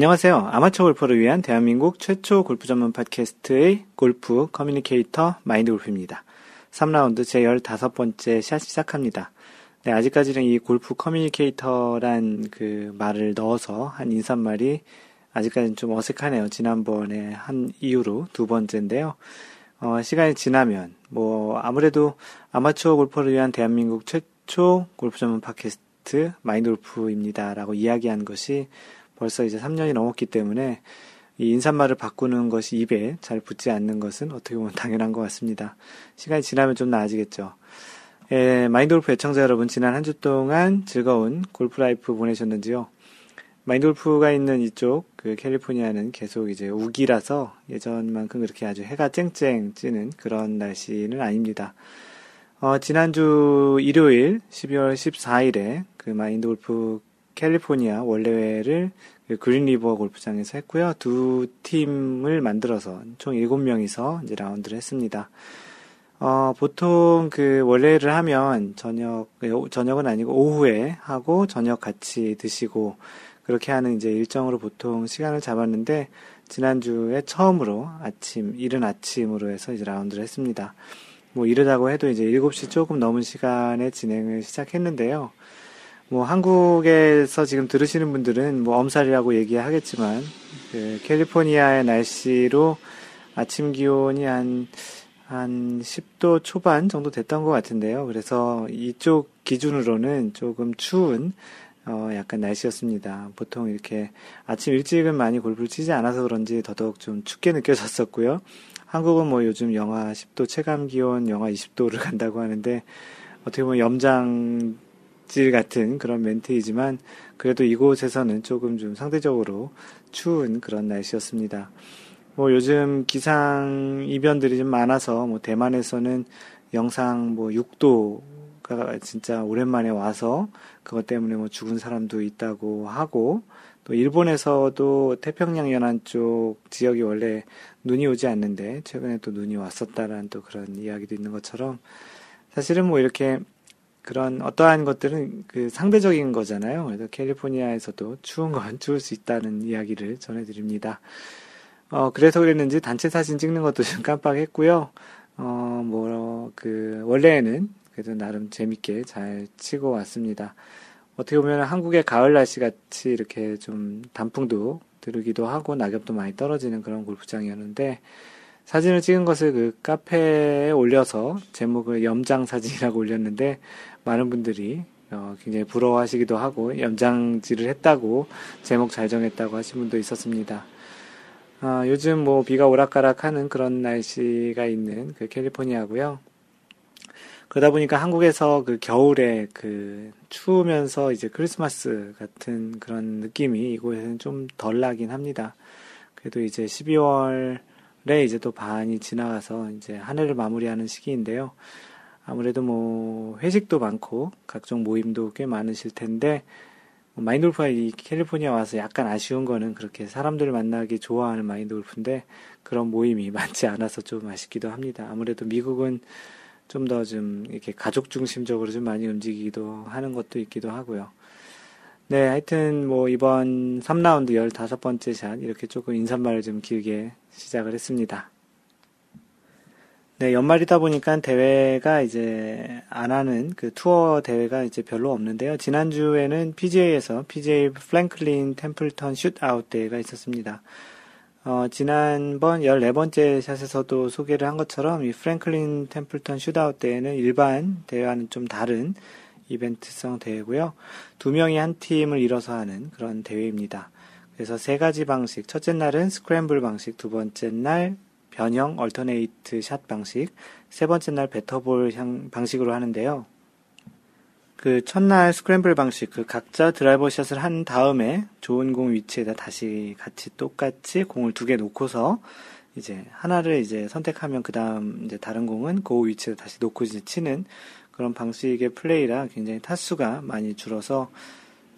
안녕하세요. 아마추어 골퍼를 위한 대한민국 최초 골프 전문 팟캐스트의 골프 communicator 마인드 골프입니다. 3라운드 제 15번째 샷 시작합니다. 네, 아직까지는 이 골프 communicator란 그 말을 넣어서 한 인사말이 아직까지는 좀 어색하네요. 지난번에 한 이후로 두 번째인데요. 어, 시간이 지나면, 뭐, 아무래도 아마추어 골퍼를 위한 대한민국 최초 골프 전문 팟캐스트 마인드 골프입니다. 라고 이야기한 것이 벌써 이제 3년이 넘었기 때문에 이 인사말을 바꾸는 것이 입에 잘 붙지 않는 것은 어떻게 보면 당연한 것 같습니다. 시간이 지나면 좀 나아지겠죠. 예, 마인드 골프 애청자 여러분, 지난 한 주 동안 즐거운 골프 life 보내셨는지요? 마인드 골프가 있는 이쪽, 그 캘리포니아는 계속 이제 우기라서 예전만큼 그렇게 아주 해가 쨍쨍 찌는 그런 날씨는 아닙니다. 어, 지난주 일요일 12월 14일에 그 마인드 골프 캘리포니아 원래회를 그 그린리버 골프장에서 했고요. 두 팀을 만들어서 총 7명이서 이제 라운드를 했습니다. 어, 보통 그 원래를 하면 저녁, 저녁은 아니고 오후에 하고 저녁 같이 드시고 그렇게 하는 이제 일정으로 보통 시간을 잡았는데 지난주에 처음으로 아침, 이른 아침으로 해서 이제 라운드를 했습니다. 뭐 이러다고 해도 이제 7시 조금 넘은 시간에 진행을 시작했는데요. 뭐 한국에서 지금 들으시는 분들은 뭐 엄살이라고 얘기하겠지만 그 캘리포니아의 날씨로 아침 기온이 한, 한 10도 초반 정도 됐던 것 같은데요. 그래서 이쪽 기준으로는 조금 추운 어, 약간 날씨였습니다. 보통 이렇게 아침 일찍은 많이 골프를 치지 않아서 그런지 더더욱 좀 춥게 느껴졌었고요. 한국은 뭐 요즘 영하 10도 체감 기온 영하 20도를 간다고 하는데 어떻게 보면 염장 질 같은 그런 멘트이지만 그래도 이곳에서는 조금 좀 상대적으로 추운 그런 날씨였습니다. 뭐 요즘 기상 이변들이 좀 많아서 뭐 대만에서는 영상 뭐 6도가 진짜 오랜만에 와서 그것 때문에 뭐 죽은 사람도 있다고 하고 또 일본에서도 태평양 연안 쪽 지역이 원래 눈이 오지 않는데 최근에 또 눈이 왔었다라는 또 그런 이야기도 있는 것처럼 사실은 뭐 이렇게 그런 어떠한 것들은 그 상대적인 거잖아요. 그래서 캘리포니아에서도 추운 건 추울 수 있다는 이야기를 전해드립니다. 어, 그래서 그랬는지 단체 사진 찍는 것도 좀 깜빡했고요. 어, 뭐, 그, 원래는 그래도 나름 재밌게 잘 치고 왔습니다. 어떻게 보면 한국의 가을 날씨 같이 이렇게 좀 단풍도 들으기도 하고 낙엽도 많이 떨어지는 그런 골프장이었는데, 사진을 찍은 것을 그 카페에 올려서 제목을 염장 사진이라고 올렸는데 많은 분들이 어, 굉장히 부러워하시기도 하고 염장질을 했다고 제목 잘 정했다고 하신 분도 있었습니다. 어, 요즘 뭐 비가 오락가락하는 그런 날씨가 있는 그 캘리포니아고요. 그러다 보니까 한국에서 그 겨울에 그 추우면서 이제 크리스마스 같은 그런 느낌이 이곳에는 좀 덜 나긴 합니다. 그래도 이제 12월 네, 이제 또 반이 지나가서 이제 한 해를 마무리하는 시기인데요. 아무래도 뭐 회식도 많고 각종 모임도 꽤 많으실 텐데 뭐 마인드 골프가 이 캘리포니아 와서 약간 아쉬운 거는 그렇게 사람들을 만나기 좋아하는 마인드 골프인데 그런 모임이 많지 않아서 좀 아쉽기도 합니다. 아무래도 미국은 좀 더좀 좀 이렇게 가족 중심적으로 좀 많이 움직이기도 하는 것도 있기도 하고요. 네, 하여튼 뭐 이번 3라운드 15번째 샷 이렇게 조금 인사말을 좀 길게 시작을 했습니다. 네, 연말이다 보니까 대회가 이제 안 하는 그 투어 대회가 이제 별로 없는데요. 지난주에는 PGA에서 PGA 프랭클린 템플턴 슛아웃 대회가 있었습니다. 어, 지난번 14번째 샷에서도 소개를 한 것처럼 이 프랭클린 템플턴 슛아웃 대회는 일반 대회와는 좀 다른 이벤트성 대회고요. 두 명이 한 팀을 이뤄서 하는 그런 대회입니다. 그래서 세 가지 방식. 첫째 날은 스크램블 방식, 두 번째 날 변형 얼터네이트 샷 방식, 세 번째 날 배터볼 방식으로 하는데요. 그 첫날 스크램블 방식, 그 각자 드라이버 샷을 한 다음에 좋은 공 위치에다 다시 같이 똑같이 공을 두 개 놓고서 이제 하나를 이제 선택하면 그 다음 이제 다른 공은 그 위치에 다시 놓고 이제 치는 그런 방식의 플레이라 굉장히 타수가 많이 줄어서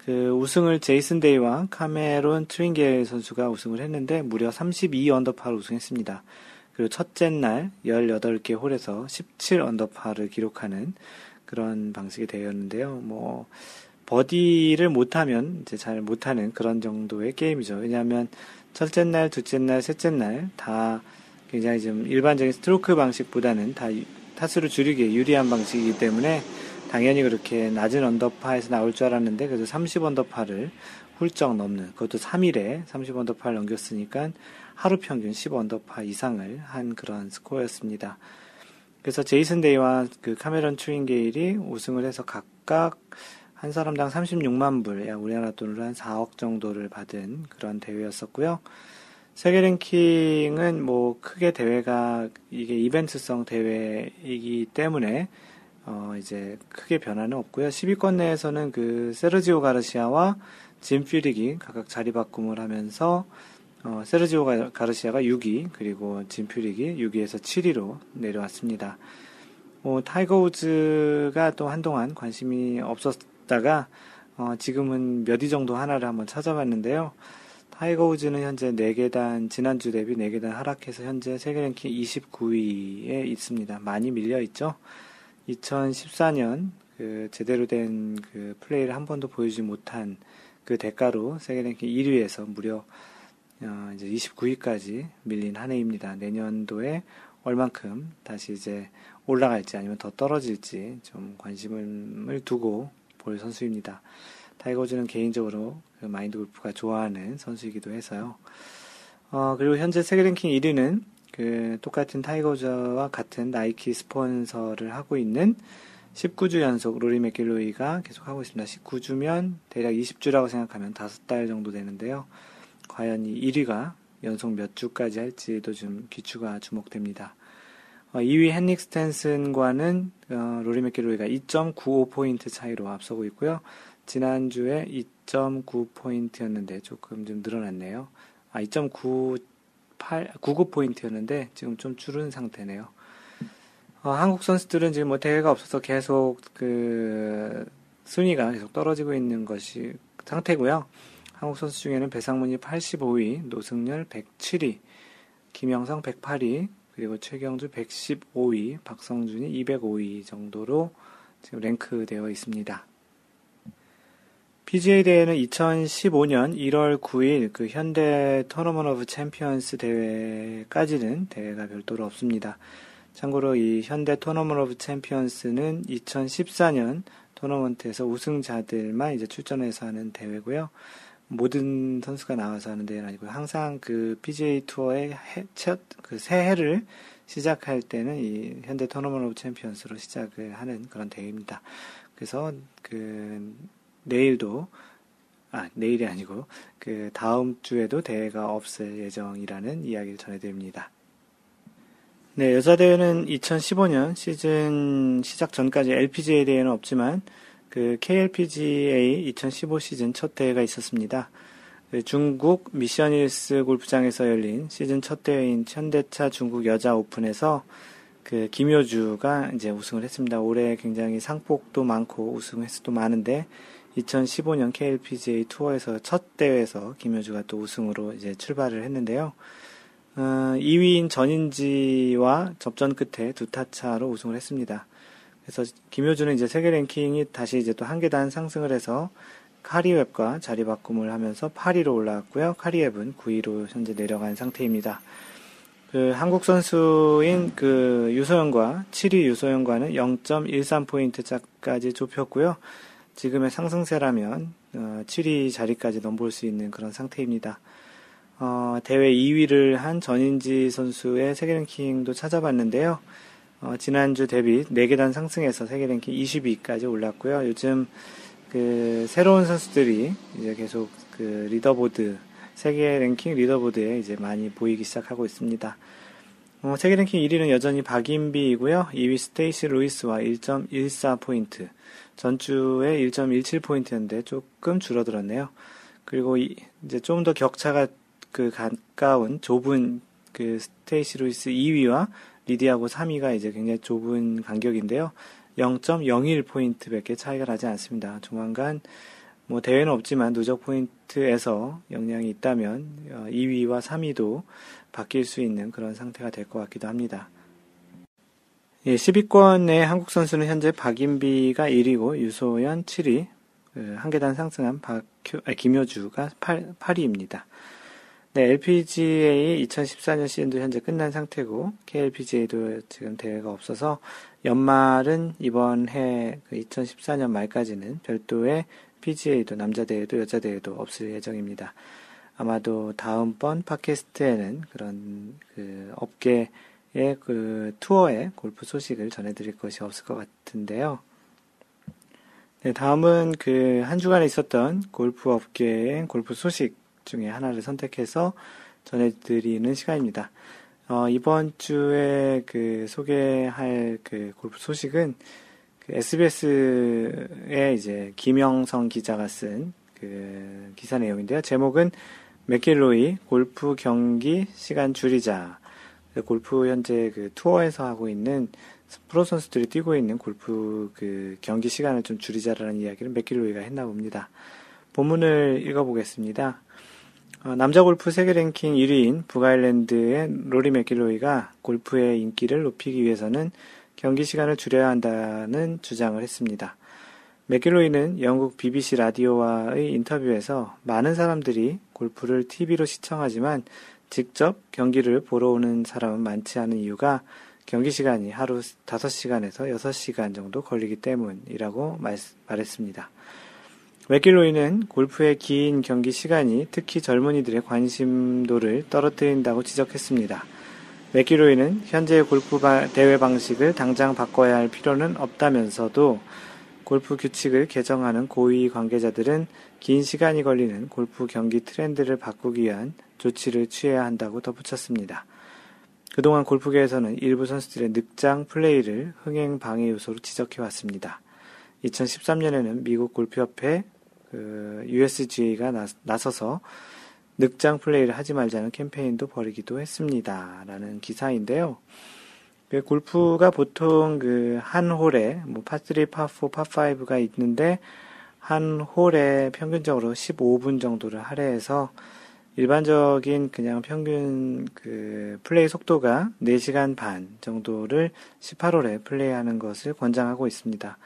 그 우승을 제이슨 데이와 카메론 트링겔 선수가 우승을 했는데 무려 32 언더파를 우승했습니다. 그리고 첫째 날 18개 홀에서 17 언더파를 기록하는 그런 방식이 되었는데요. 뭐 버디를 못하면 이제 잘 못하는 그런 정도의 게임이죠. 왜냐하면 첫째 날, 둘째 날, 셋째 날 다 굉장히 좀 일반적인 스트로크 방식보다는 다 타수를 줄이기에 유리한 방식이기 때문에 당연히 그렇게 낮은 언더파에서 나올 줄 알았는데 그래도 30 언더파를 훌쩍 넘는 그것도 3일에 30 언더파를 넘겼으니까 하루 평균 10 언더파 이상을 한 그런 스코어였습니다. 그래서 제이슨 데이와 그 카메론 트링게일이 우승을 해서 각각 한 사람당 36만 불, 약 우리나라 돈으로 한 4억 정도를 받은 그런 대회였었고요. 세계 랭킹은 뭐 크게 대회가 이게 이벤트성 대회이기 때문에 어 이제 크게 변화는 없고요. 10위권 내에서는 그 세르지오 가르시아와 짐 퓨릭이 각각 자리 바꿈을 하면서 어 세르지오 가르시아가 6위 그리고 짐 퓨릭이 6위에서 7위로 내려왔습니다. 뭐 타이거 우즈가 또 한동안 관심이 없었다가 어 지금은 몇 위 정도 하나를 한번 찾아봤는데요. 타이거 우즈는 현재 4계단, 지난주 대비 4계단 하락해서 현재 세계 랭킹 29위에 있습니다. 많이 밀려 있죠. 2014년 그 제대로 된 그 플레이를 한 번도 보여주지 못한 그 대가로 세계 랭킹 1위에서 무려 어 이제 29위까지 밀린 한 해입니다. 내년도에 얼만큼 다시 이제 올라갈지 아니면 더 떨어질지 좀 관심을 두고 볼 선수입니다. 타이거즈는 개인적으로 그 마인드 골프가 좋아하는 선수이기도 해서요. 어, 그리고 현재 세계 랭킹 1위는 그 똑같은 타이거즈와 같은 나이키 스폰서를 하고 있는 19주 연속 로리 맥길로이가 계속 하고 있습니다. 19주면 대략 20주라고 생각하면 5달 정도 되는데요. 과연 이 1위가 연속 몇 주까지 할지도 좀 귀추가 주목됩니다. 어, 2위 헨릭 스탠슨과는 어, 로리 맥길로이가 2.95포인트 차이로 앞서고 있고요. 지난주에 2.9포인트였는데 조금 좀 늘어났네요. 아, 2.98, 99포인트였는데 지금 좀 줄은 상태네요. 어, 한국 선수들은 지금 뭐 대회가 없어서 계속 그 순위가 계속 떨어지고 있는 것이 상태고요. 한국 선수 중에는 배상문이 85위, 노승열 107위, 김영성 108위, 그리고 최경주 115위, 박성준이 205위 정도로 지금 랭크되어 있습니다. PGA 대회는 2015년 1월 9일 그 현대 Tournament of Champions 대회까지는 대회가 별도로 없습니다. 참고로 이 현대 Tournament of Champions는 2014년 토너먼트에서 우승자들만 이제 출전해서 하는 대회고요. 모든 선수가 나와서 하는 대회는 아니고 항상 그 PGA 투어의 그 새해를 시작할 때는 이 현대 Tournament of Champions로 시작을 하는 그런 대회입니다. 그래서 그 내일도 아 내일이 아니고 그 다음 주에도 대회가 없을 예정이라는 이야기를 전해드립니다. 네, 여자 대회는 2015년 시즌 시작 전까지 LPGA 대회는 없지만 그 KLPGA 2015 시즌 첫 대회가 있었습니다. 그 중국 미션힐스 골프장에서 열린 시즌 첫 대회인 현대차 중국 여자 오픈에서 그 김효주가 이제 우승을 했습니다. 올해 굉장히 상복도 많고 우승 횟수도 많은데 2015년 KLPGA 투어에서 첫 대회에서 김효주가 또 우승으로 이제 출발을 했는데요. 어, 2위인 전인지와 접전 끝에 두 타차로 우승을 했습니다. 그래서 김효주는 이제 세계 랭킹이 다시 이제 또 한 계단 상승을 해서 카리웹과 자리 바꿈을 하면서 8위로 올라왔고요. 카리웹은 9위로 현재 내려간 상태입니다. 그 한국 선수인 그 유소연과 7위 유소연과는 0.13포인트 차까지 좁혔고요. 지금의 상승세라면 어, 7위 자리까지 넘볼 수 있는 그런 상태입니다. 어, 대회 2위를 한 전인지 선수의 세계 랭킹도 찾아봤는데요. 어, 지난주 대비 4계단 상승해서 세계 랭킹 20위까지 올랐고요. 요즘 그 새로운 선수들이 이제 계속 그 리더보드 세계 랭킹 leaderboard에 이제 많이 보이기 시작하고 있습니다. 어, 세계 랭킹 1위는 여전히 박인비이고요. 2위 스테이시 루이스와 1.14포인트. 전주에 1.17포인트였는데 조금 줄어들었네요. 그리고 이 제 좀 더 격차가 그 가까운 좁은 그 스테이시 루이스 2위와 리디아 고 3위가 이제 굉장히 좁은 간격인데요. 0.01포인트밖에 차이가 나지 않습니다. 조만간 뭐 대회는 없지만 누적 포인트에서 영향이 있다면 2위와 어, 3위도 바뀔 수 있는 그런 상태가 될 것 같기도 합니다. 예, 10위권의 한국 선수는 현재 박인비가 1위고 유소연 7위, 그 한 계단 상승한 박효, 아니, 김효주가 8, 8위입니다. 네, LPGA 2014년 시즌도 현재 끝난 상태고, KLPGA도 지금 대회가 없어서, 연말은 이번 해 2014년 그 말까지는 별도의 PGA도 남자 대회도 여자 대회도 없을 예정입니다. 아마도 다음번 팟캐스트에는 그런 그 업계의 그 투어의 골프 소식을 전해드릴 것이 없을 것 같은데요. 네, 다음은 그 한 주간에 있었던 골프 업계의 골프 소식 중에 하나를 선택해서 전해드리는 시간입니다. 어, 이번 주에 그 소개할 그 골프 소식은 그 SBS의 이제 김영성 기자가 쓴 그 기사 내용인데요. 제목은 맥길로이 골프 경기 시간 줄이자. 골프 현재 그 투어에서 하고 있는 프로 선수들이 뛰고 있는 골프 그 경기 시간을 좀 줄이자라는 이야기를 맥길로이가 했나 봅니다. 본문을 읽어보겠습니다. 어, 남자 골프 세계 랭킹 1위인 북아일랜드의 로리 맥길로이가 골프의 인기를 높이기 위해서는 경기 시간을 줄여야 한다는 주장을 했습니다. 맥길로이는 영국 BBC 라디오와의 인터뷰에서 많은 사람들이 골프를 TV로 시청하지만 직접 경기를 보러 오는 사람은 많지 않은 이유가 경기 시간이 하루 5시간에서 6시간 정도 걸리기 때문이라고 말, 말했습니다. 맥길로이는 골프의 긴 경기 시간이 특히 젊은이들의 관심도를 떨어뜨린다고 지적했습니다. 맥길로이는 현재의 골프 대회 방식을 당장 바꿔야 할 필요는 없다면서도 골프 규칙을 개정하는 고위 관계자들은 긴 시간이 걸리는 골프 경기 트렌드를 바꾸기 위한 조치를 취해야 한다고 덧붙였습니다. 그동안 골프계에서는 일부 선수들의 늑장 플레이를 흥행 방해 요소로 지적해 왔습니다. 2013년에는 미국 골프협회 그 USGA가 나서서 늑장 플레이를 하지 말자는 캠페인도 벌이기도 했습니다. 라는 기사인데요. 그 골프가 보통 그 한 홀에 뭐 파3, 파4, 파5가 있는데 한 홀에 평균적으로 15분 정도를 할애해서 일반적인 그냥 평균 그 플레이 속도가 4시간 반 정도를 18홀에 플레이하는 것을 권장하고 있습니다.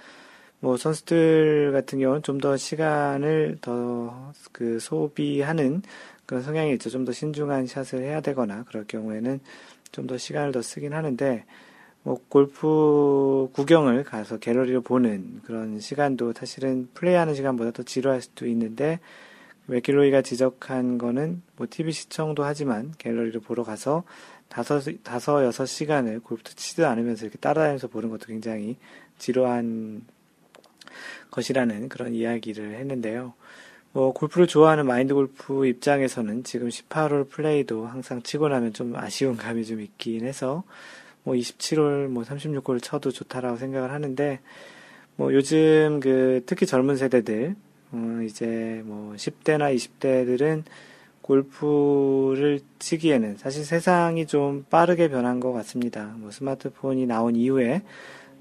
뭐 선수들 같은 경우는 좀 더 시간을 더 그 소비하는 그런 성향이 있죠. 좀 더 신중한 샷을 해야 되거나 그럴 경우에는 좀 더 시간을 더 쓰긴 하는데 뭐 골프 구경을 가서 갤러리를 보는 그런 시간도 사실은 플레이하는 시간보다 더 지루할 수도 있는데 맥길로이가 지적한 거는 뭐 TV 시청도 하지만 갤러리를 보러 가서 다섯, 다섯, 여섯 시간을 골프 치지도 않으면서 이렇게 따라다니면서 보는 것도 굉장히 지루한 것이라는 그런 이야기를 했는데요. 뭐 골프를 좋아하는 마인드 골프 입장에서는 지금 18홀 플레이도 항상 치고 나면 좀 아쉬운 감이 좀 있긴 해서 뭐 27홀, 뭐 36홀 쳐도 좋다라고 생각을 하는데 뭐 요즘 그 특히 젊은 세대들 어, 이제 뭐 10대나 20대들은 골프를 치기에는 사실 세상이 좀 빠르게 변한 것 같습니다. 뭐 스마트폰이 나온 이후에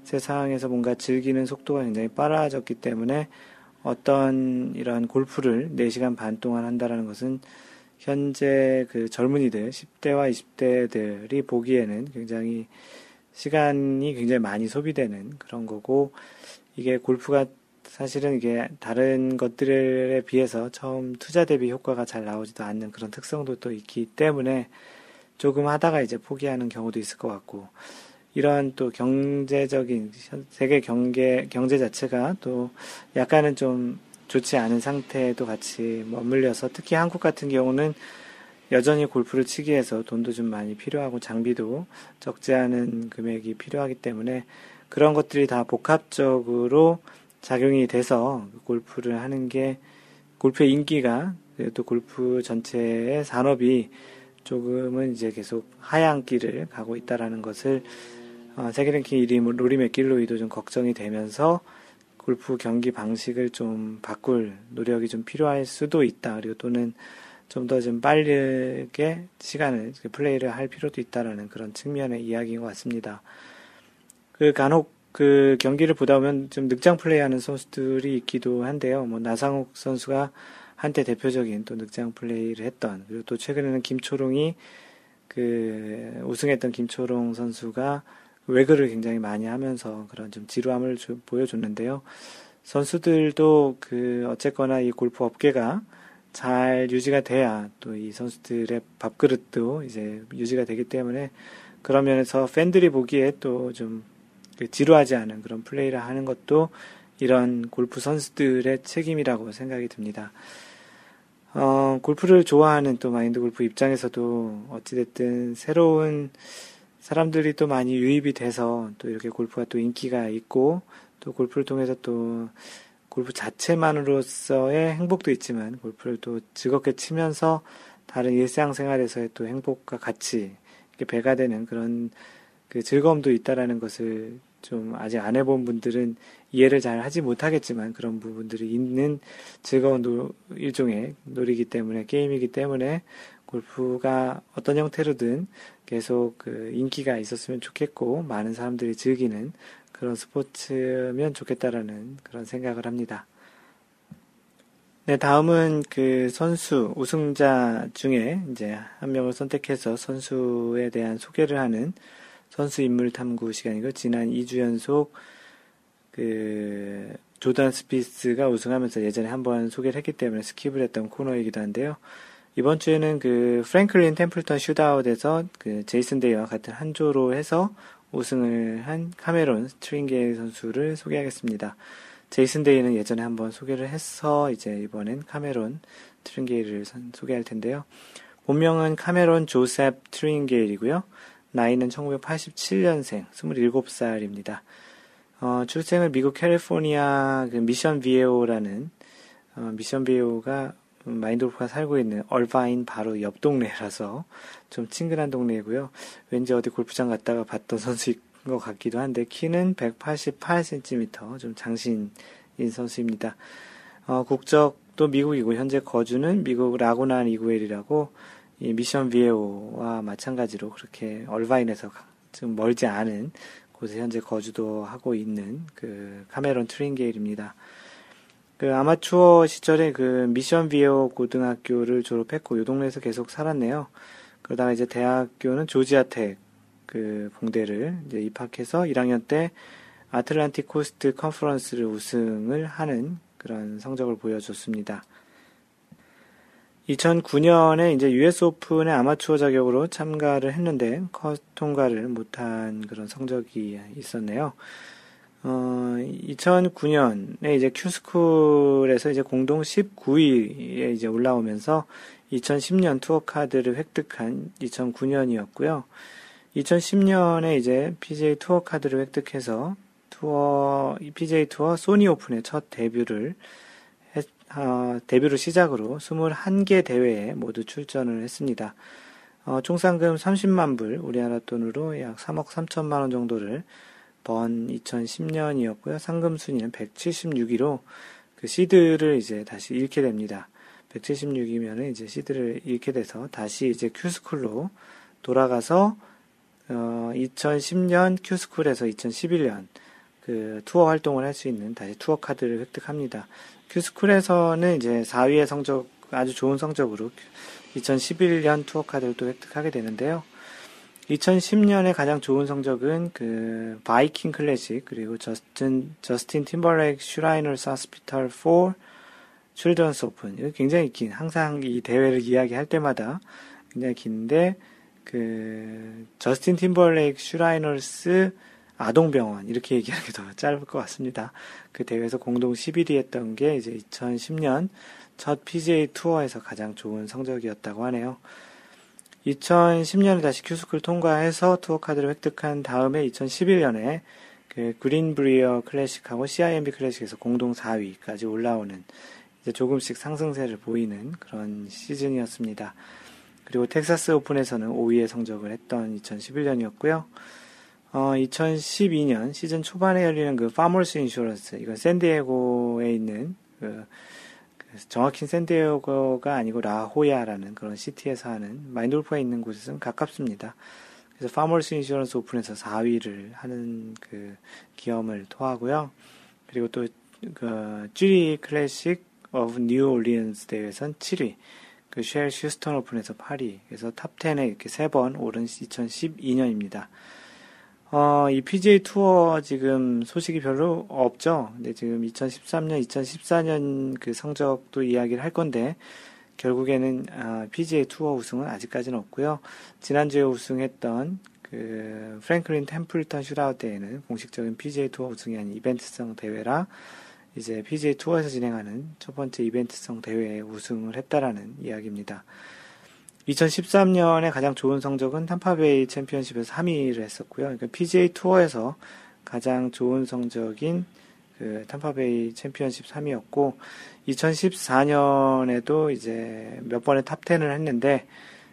세상에서 뭔가 즐기는 속도가 굉장히 빨라졌기 때문에 어떤 이런 골프를 4시간 반 동안 한다라는 것은 현재 그 젊은이들, 10대와 20대들이 보기에는 굉장히 시간이 굉장히 많이 소비되는 그런 거고, 이게 골프가 사실은 이게 다른 것들에 비해서 처음 투자 대비 효과가 잘 나오지도 않는 그런 특성도 또 있기 때문에 조금 하다가 이제 포기하는 경우도 있을 것 같고 이러한 또 경제적인 세계 경제 경제 자체가 또 약간은 좀 좋지 않은 상태에도 같이 머물려서 특히 한국 같은 경우는 여전히 골프를 치기 위해서 돈도 좀 많이 필요하고 장비도 적지 않은 금액이 필요하기 때문에 그런 것들이 다 복합적으로 작용이 돼서 골프를 하는 게 골프의 인기가 또 골프 전체의 산업이 조금은 이제 계속 하향 길을 가고 있다라는 것을 어, 세계 랭킹 1위 로리 맥길로이도 좀 걱정이 되면서 골프 경기 방식을 좀 바꿀 노력이 좀 필요할 수도 있다. 그리고 또는 좀더좀 빠르게 시간을 플레이를 할 필요도 있다라는 그런 측면의 이야기인 것 같습니다. 그 간혹 그 경기를 보다 보면 좀 늑장 플레이하는 선수들이 있기도 한데요. 뭐 나상욱 선수가 한때 대표적인 또 늑장 플레이를 했던 그리고 또 최근에는 김초롱이 그 우승했던 김초롱 선수가 외그를 굉장히 많이 하면서 그런 좀 지루함을 좀 보여줬는데요. 선수들도 그 어쨌거나 이 골프 업계가 잘 유지가 돼야 또 이 선수들의 밥그릇도 이제 유지가 되기 때문에 그런 면에서 팬들이 보기에 또좀 그 지루하지 않은 그런 플레이를 하는 것도 이런 골프 선수들의 책임이라고 생각이 듭니다. 어, 골프를 좋아하는 또 마인드 골프 입장에서도 어찌됐든 새로운 사람들이 또 많이 유입이 돼서 또 이렇게 골프가 또 인기가 있고 또 골프를 통해서 또 골프 자체만으로서의 행복도 있지만 골프를 또 즐겁게 치면서 다른 일상생활에서의 또 행복과 같이 이렇게 배가 되는 그런 그 즐거움도 있다라는 것을 좀 아직 안 해본 분들은 이해를 잘 하지 못하겠지만 그런 부분들이 있는 즐거운 노, 일종의 놀이기 때문에 게임이기 때문에 골프가 어떤 형태로든 계속 그 인기가 있었으면 좋겠고 많은 사람들이 즐기는 그런 스포츠면 좋겠다라는 그런 생각을 합니다. 네, 다음은 그 선수, 우승자 중에 이제 한 명을 선택해서 선수에 대한 소개를 하는 선수 인물 탐구 시간이고, 지난 2주 연속 그 조던 스피스가 우승하면서 예전에 한번 소개를 했기 때문에 skip을 했던 코너이기도 한데요. 이번 주에는 그 Franklin Templeton Shootout에서 그 제이슨 데이와 같은 한 조로 해서 우승을 한 카메론 트링게일 선수를 소개하겠습니다. 제이슨 데이는 예전에 한번 소개를 해서 이제 이번엔 카메론 트링게일을 소개할 텐데요. 본명은 카메론 조셉 트링게일이고요. 나이는 1987년생, 27살입니다. 어, 출생은 미국 캘리포니아 그 미션 비에오라는 어, 미션 비에오가 마인드골프가 살고 있는 얼바인 바로 옆 동네라서 좀 친근한 동네이고요. 왠지 어디 골프장 갔다가 봤던 선수인 것 같기도 한데 키는 188cm 좀 장신인 선수입니다. 어, 국적도 미국이고 현재 거주는 미국 라구난 이구엘이라고 이 미션 비에오와 마찬가지로 그렇게 얼바인에서 좀 멀지 않은 곳에 현재 거주도 하고 있는 그 카메론 트링게일입니다. 그 아마추어 시절에 그 미션 비어 고등학교를 졸업했고 이 동네에서 계속 살았네요. 그러다가 이제 대학교는 조지아텍 그 봉대를 이제 입학해서 1학년 때 Atlantic Coast Conference를 우승을 하는 그런 성적을 보여줬습니다. 2009년에 이제 US 오픈의 아마추어 자격으로 참가를 했는데 컷 통과를 못한 그런 성적이 있었네요. 어, 2009년에 이제 Q-School에서 이제 공동 19위에 이제 올라오면서 2010년 투어 카드를 획득한 2009년이었고요. 2010년에 이제 PGA 투어 카드를 획득해서 투어, PGA 투어 소니 오픈의 첫 데뷔를 했, 어, 데뷔를 시작으로 21개 대회에 모두 출전을 했습니다. 어, 총 상금 30만 불, 우리나라 돈으로 약 3억 3천만 원 정도를 번 2010년이었고요. 상금 순위는 176위로 그 시드를 이제 다시 잃게 됩니다. 176이면은 이제 시드를 잃게 돼서 다시 이제 Q-School로 돌아가서 어 2010년 Q-School에서 2011년 그 투어 활동을 할 수 있는 다시 투어 카드를 획득합니다. Q-School에서는 이제 4위의 성적 아주 좋은 성적으로 2011년 투어 카드를 또 획득하게 되는데요. 2010년에 가장 좋은 성적은 그 Viking Classic 그리고 Justin Justin Timberlake Shriners Hospital for Children's Open 굉장히 긴 항상 이 대회를 이야기할 때마다 굉장히 긴데 그 저스틴 팀버레이크 슈라이너스 아동병원 이렇게 얘기하는 게 더 짧을 것 같습니다. 그 대회에서 공동 11위 했던 게 이제 2010년 첫 PGA 투어에서 가장 좋은 성적이었다고 하네요. 2010년에 다시 Q school 통과해서 투어 카드를 획득한 다음에 2011년에 그 그린브리어 클래식하고 CIMB 클래식에서 공동 4위까지 올라오는 이제 조금씩 상승세를 보이는 그런 시즌이었습니다. 그리고 텍사스 오픈에서는 5위의 성적을 했던 2011년이었고요. 어, 2012년 시즌 초반에 열리는 그 파머스 인슈런스, 이건 샌디에고에 있는 그 정확히 샌디에고가 아니고 라호야라는 그런 city에서 하는 마인드골프가 있는 곳에서는 가깝습니다. 그래서 파머스 인슈런스 오픈에서 4위를 하는 그 기염을 토하고요. 그리고 또 그 취리히 클래식 오브 뉴 올리언스 대회에선 7위, 그 쉘 휴스턴 오픈에서 8위, 그래서 top 10에 이렇게 세 번 오른 2012년입니다. 어, 이 PGA 투어 지금 소식이 별로 없죠. 근데 지금 2013년, 2014년 그 성적도 이야기를 할 건데, 결국에는 아, PGA 투어 우승은 아직까지는 없고요. 지난주에 우승했던 그 프랭클린 템플턴 슛아웃 대회는 공식적인 PGA 투어 우승이 아닌 이벤트성 대회라 이제 PGA 투어에서 진행하는 첫 번째 이벤트성 대회에 우승을 했다라는 이야기입니다. 2013년에 가장 좋은 성적은 탐파베이 챔피언십에서 3위를 했었고요. 그러니까 PGA 투어에서 가장 좋은 성적인 그 탐파베이 챔피언십 3위였고 2014년에도 이제 몇 번의 top 10을 했는데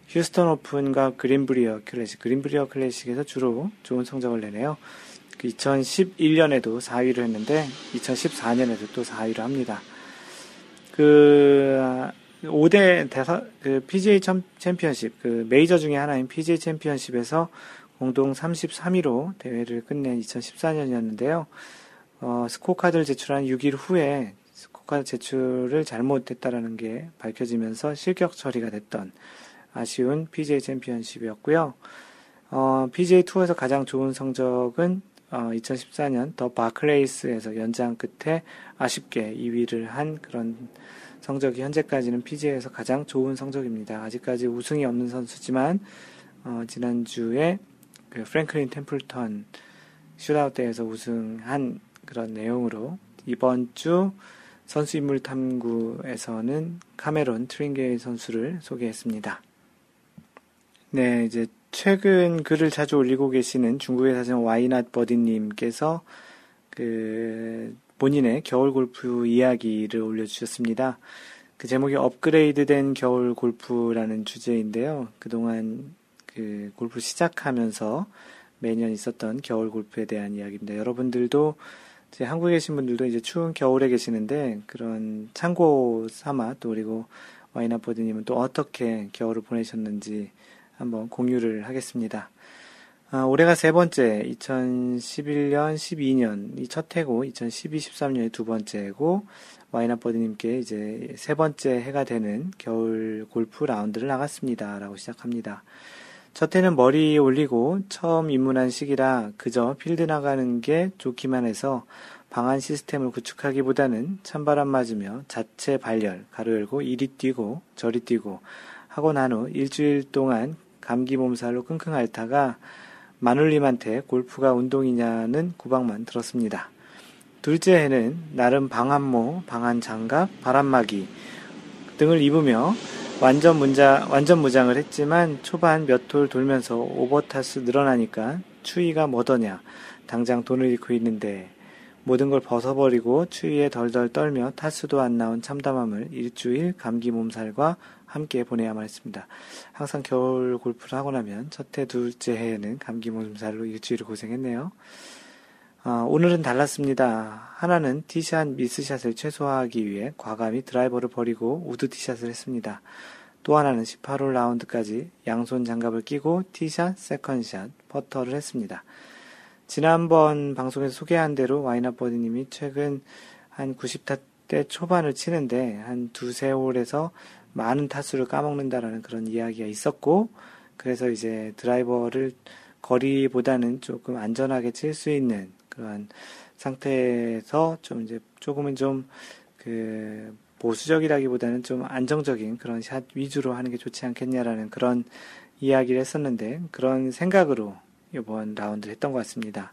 휴스턴 오픈과 그린브리어 클래식, 그린브리어 클래식에서 주로 좋은 성적을 내네요. 2011년에도 그 4위를 했는데 2014년에도 또 4위를 합니다. 그 5대 대사 그 PGA 챔피언십 그 메이저 중에 하나인 PGA 챔피언십에서 공동 33위로 대회를 끝낸 2014년이었는데요. 어, 스코어카드를 제출한 6일 후에 스코어카드 제출을 잘못했다라는 게 밝혀지면서 실격 처리가 됐던 아쉬운 PGA 챔피언십이었고요. 어, PGA 투어에서 가장 좋은 성적은 어, 2014년 더 바클레이스에서 연장 끝에 아쉽게 2위를 한 그런 성적이 현재까지는 PGA에서 가장 좋은 성적입니다. 아직까지 우승이 없는 선수지만 어, 지난주에 그 프랭클린 템플턴 슈아웃 대회에서 우승한 그런 내용으로 이번 주 선수 인물 탐구에서는 카메론 트링게일 선수를 소개했습니다. 네, 이제 최근 글을 자주 올리고 계시는 중국의 사진 와이낫 버디님께서 그 본인의 겨울 골프 이야기를 올려주셨습니다. 그 제목이 업그레이드된 겨울 골프라는 주제인데요. 그동안 그 골프 시작하면서 매년 있었던 겨울 골프에 대한 이야기입니다. 여러분들도 이제 한국에 계신 분들도 이제 추운 겨울에 계시는데 그런 참고 삼아 또 그리고 와이나버드님은 또 어떻게 겨울을 보내셨는지 한번 공유를 하겠습니다. 아, 올해가 세 번째, 2011년, 12년 이 첫 해고, 2012, 13년이 두 번째고, 와이나버드님께 이제 세 번째 해가 되는 겨울 골프 라운드를 나갔습니다. 라고 시작합니다. 첫 해는 머리 올리고 처음 입문한 시기라 그저 필드 나가는 게 좋기만 해서 방한 시스템을 구축하기보다는 찬바람 맞으며 자체 발열, 가로 열고 이리 뛰고 저리 뛰고 하고 난 후 일주일 동안 감기 몸살로 끙끙 앓다가 마눌님한테 골프가 운동이냐는 구박만 들었습니다. 둘째 해는 나름 방한모, 방한장갑, 바람막이 등을 입으며 완전 문자, 완전 무장을 했지만 초반 몇 톨 돌면서 오버타스 늘어나니까 추위가 뭐더냐. 당장 돈을 잃고 있는데 모든 걸 벗어버리고 추위에 덜덜 떨며 타수도 안 나온 참담함을 일주일 감기 몸살과 함께 보내야만 했습니다. 항상 겨울 골프를 하고 나면 첫 해, 둘째 해에는 감기 몸살로 일주일을 고생했네요. 어, 오늘은 달랐습니다. 하나는 티샷 미스샷을 최소화하기 위해 과감히 드라이버를 버리고 우드 티샷을 했습니다. 또 하나는 18홀 라운드까지 양손 장갑을 끼고 티샷, second shot, 퍼터를 했습니다. 지난번 방송에서 소개한 대로 와이나버디님이 최근 한 90타 때 초반을 치는데 한 두세 홀에서 많은 타수를 까먹는다라는 그런 이야기가 있었고, 그래서 이제 드라이버를 거리보다는 조금 안전하게 칠 수 있는 그런 상태에서 좀 이제 조금은 좀 그 보수적이라기보다는 좀 안정적인 그런 샷 위주로 하는 게 좋지 않겠냐라는 그런 이야기를 했었는데 그런 생각으로 이번 라운드를 했던 것 같습니다.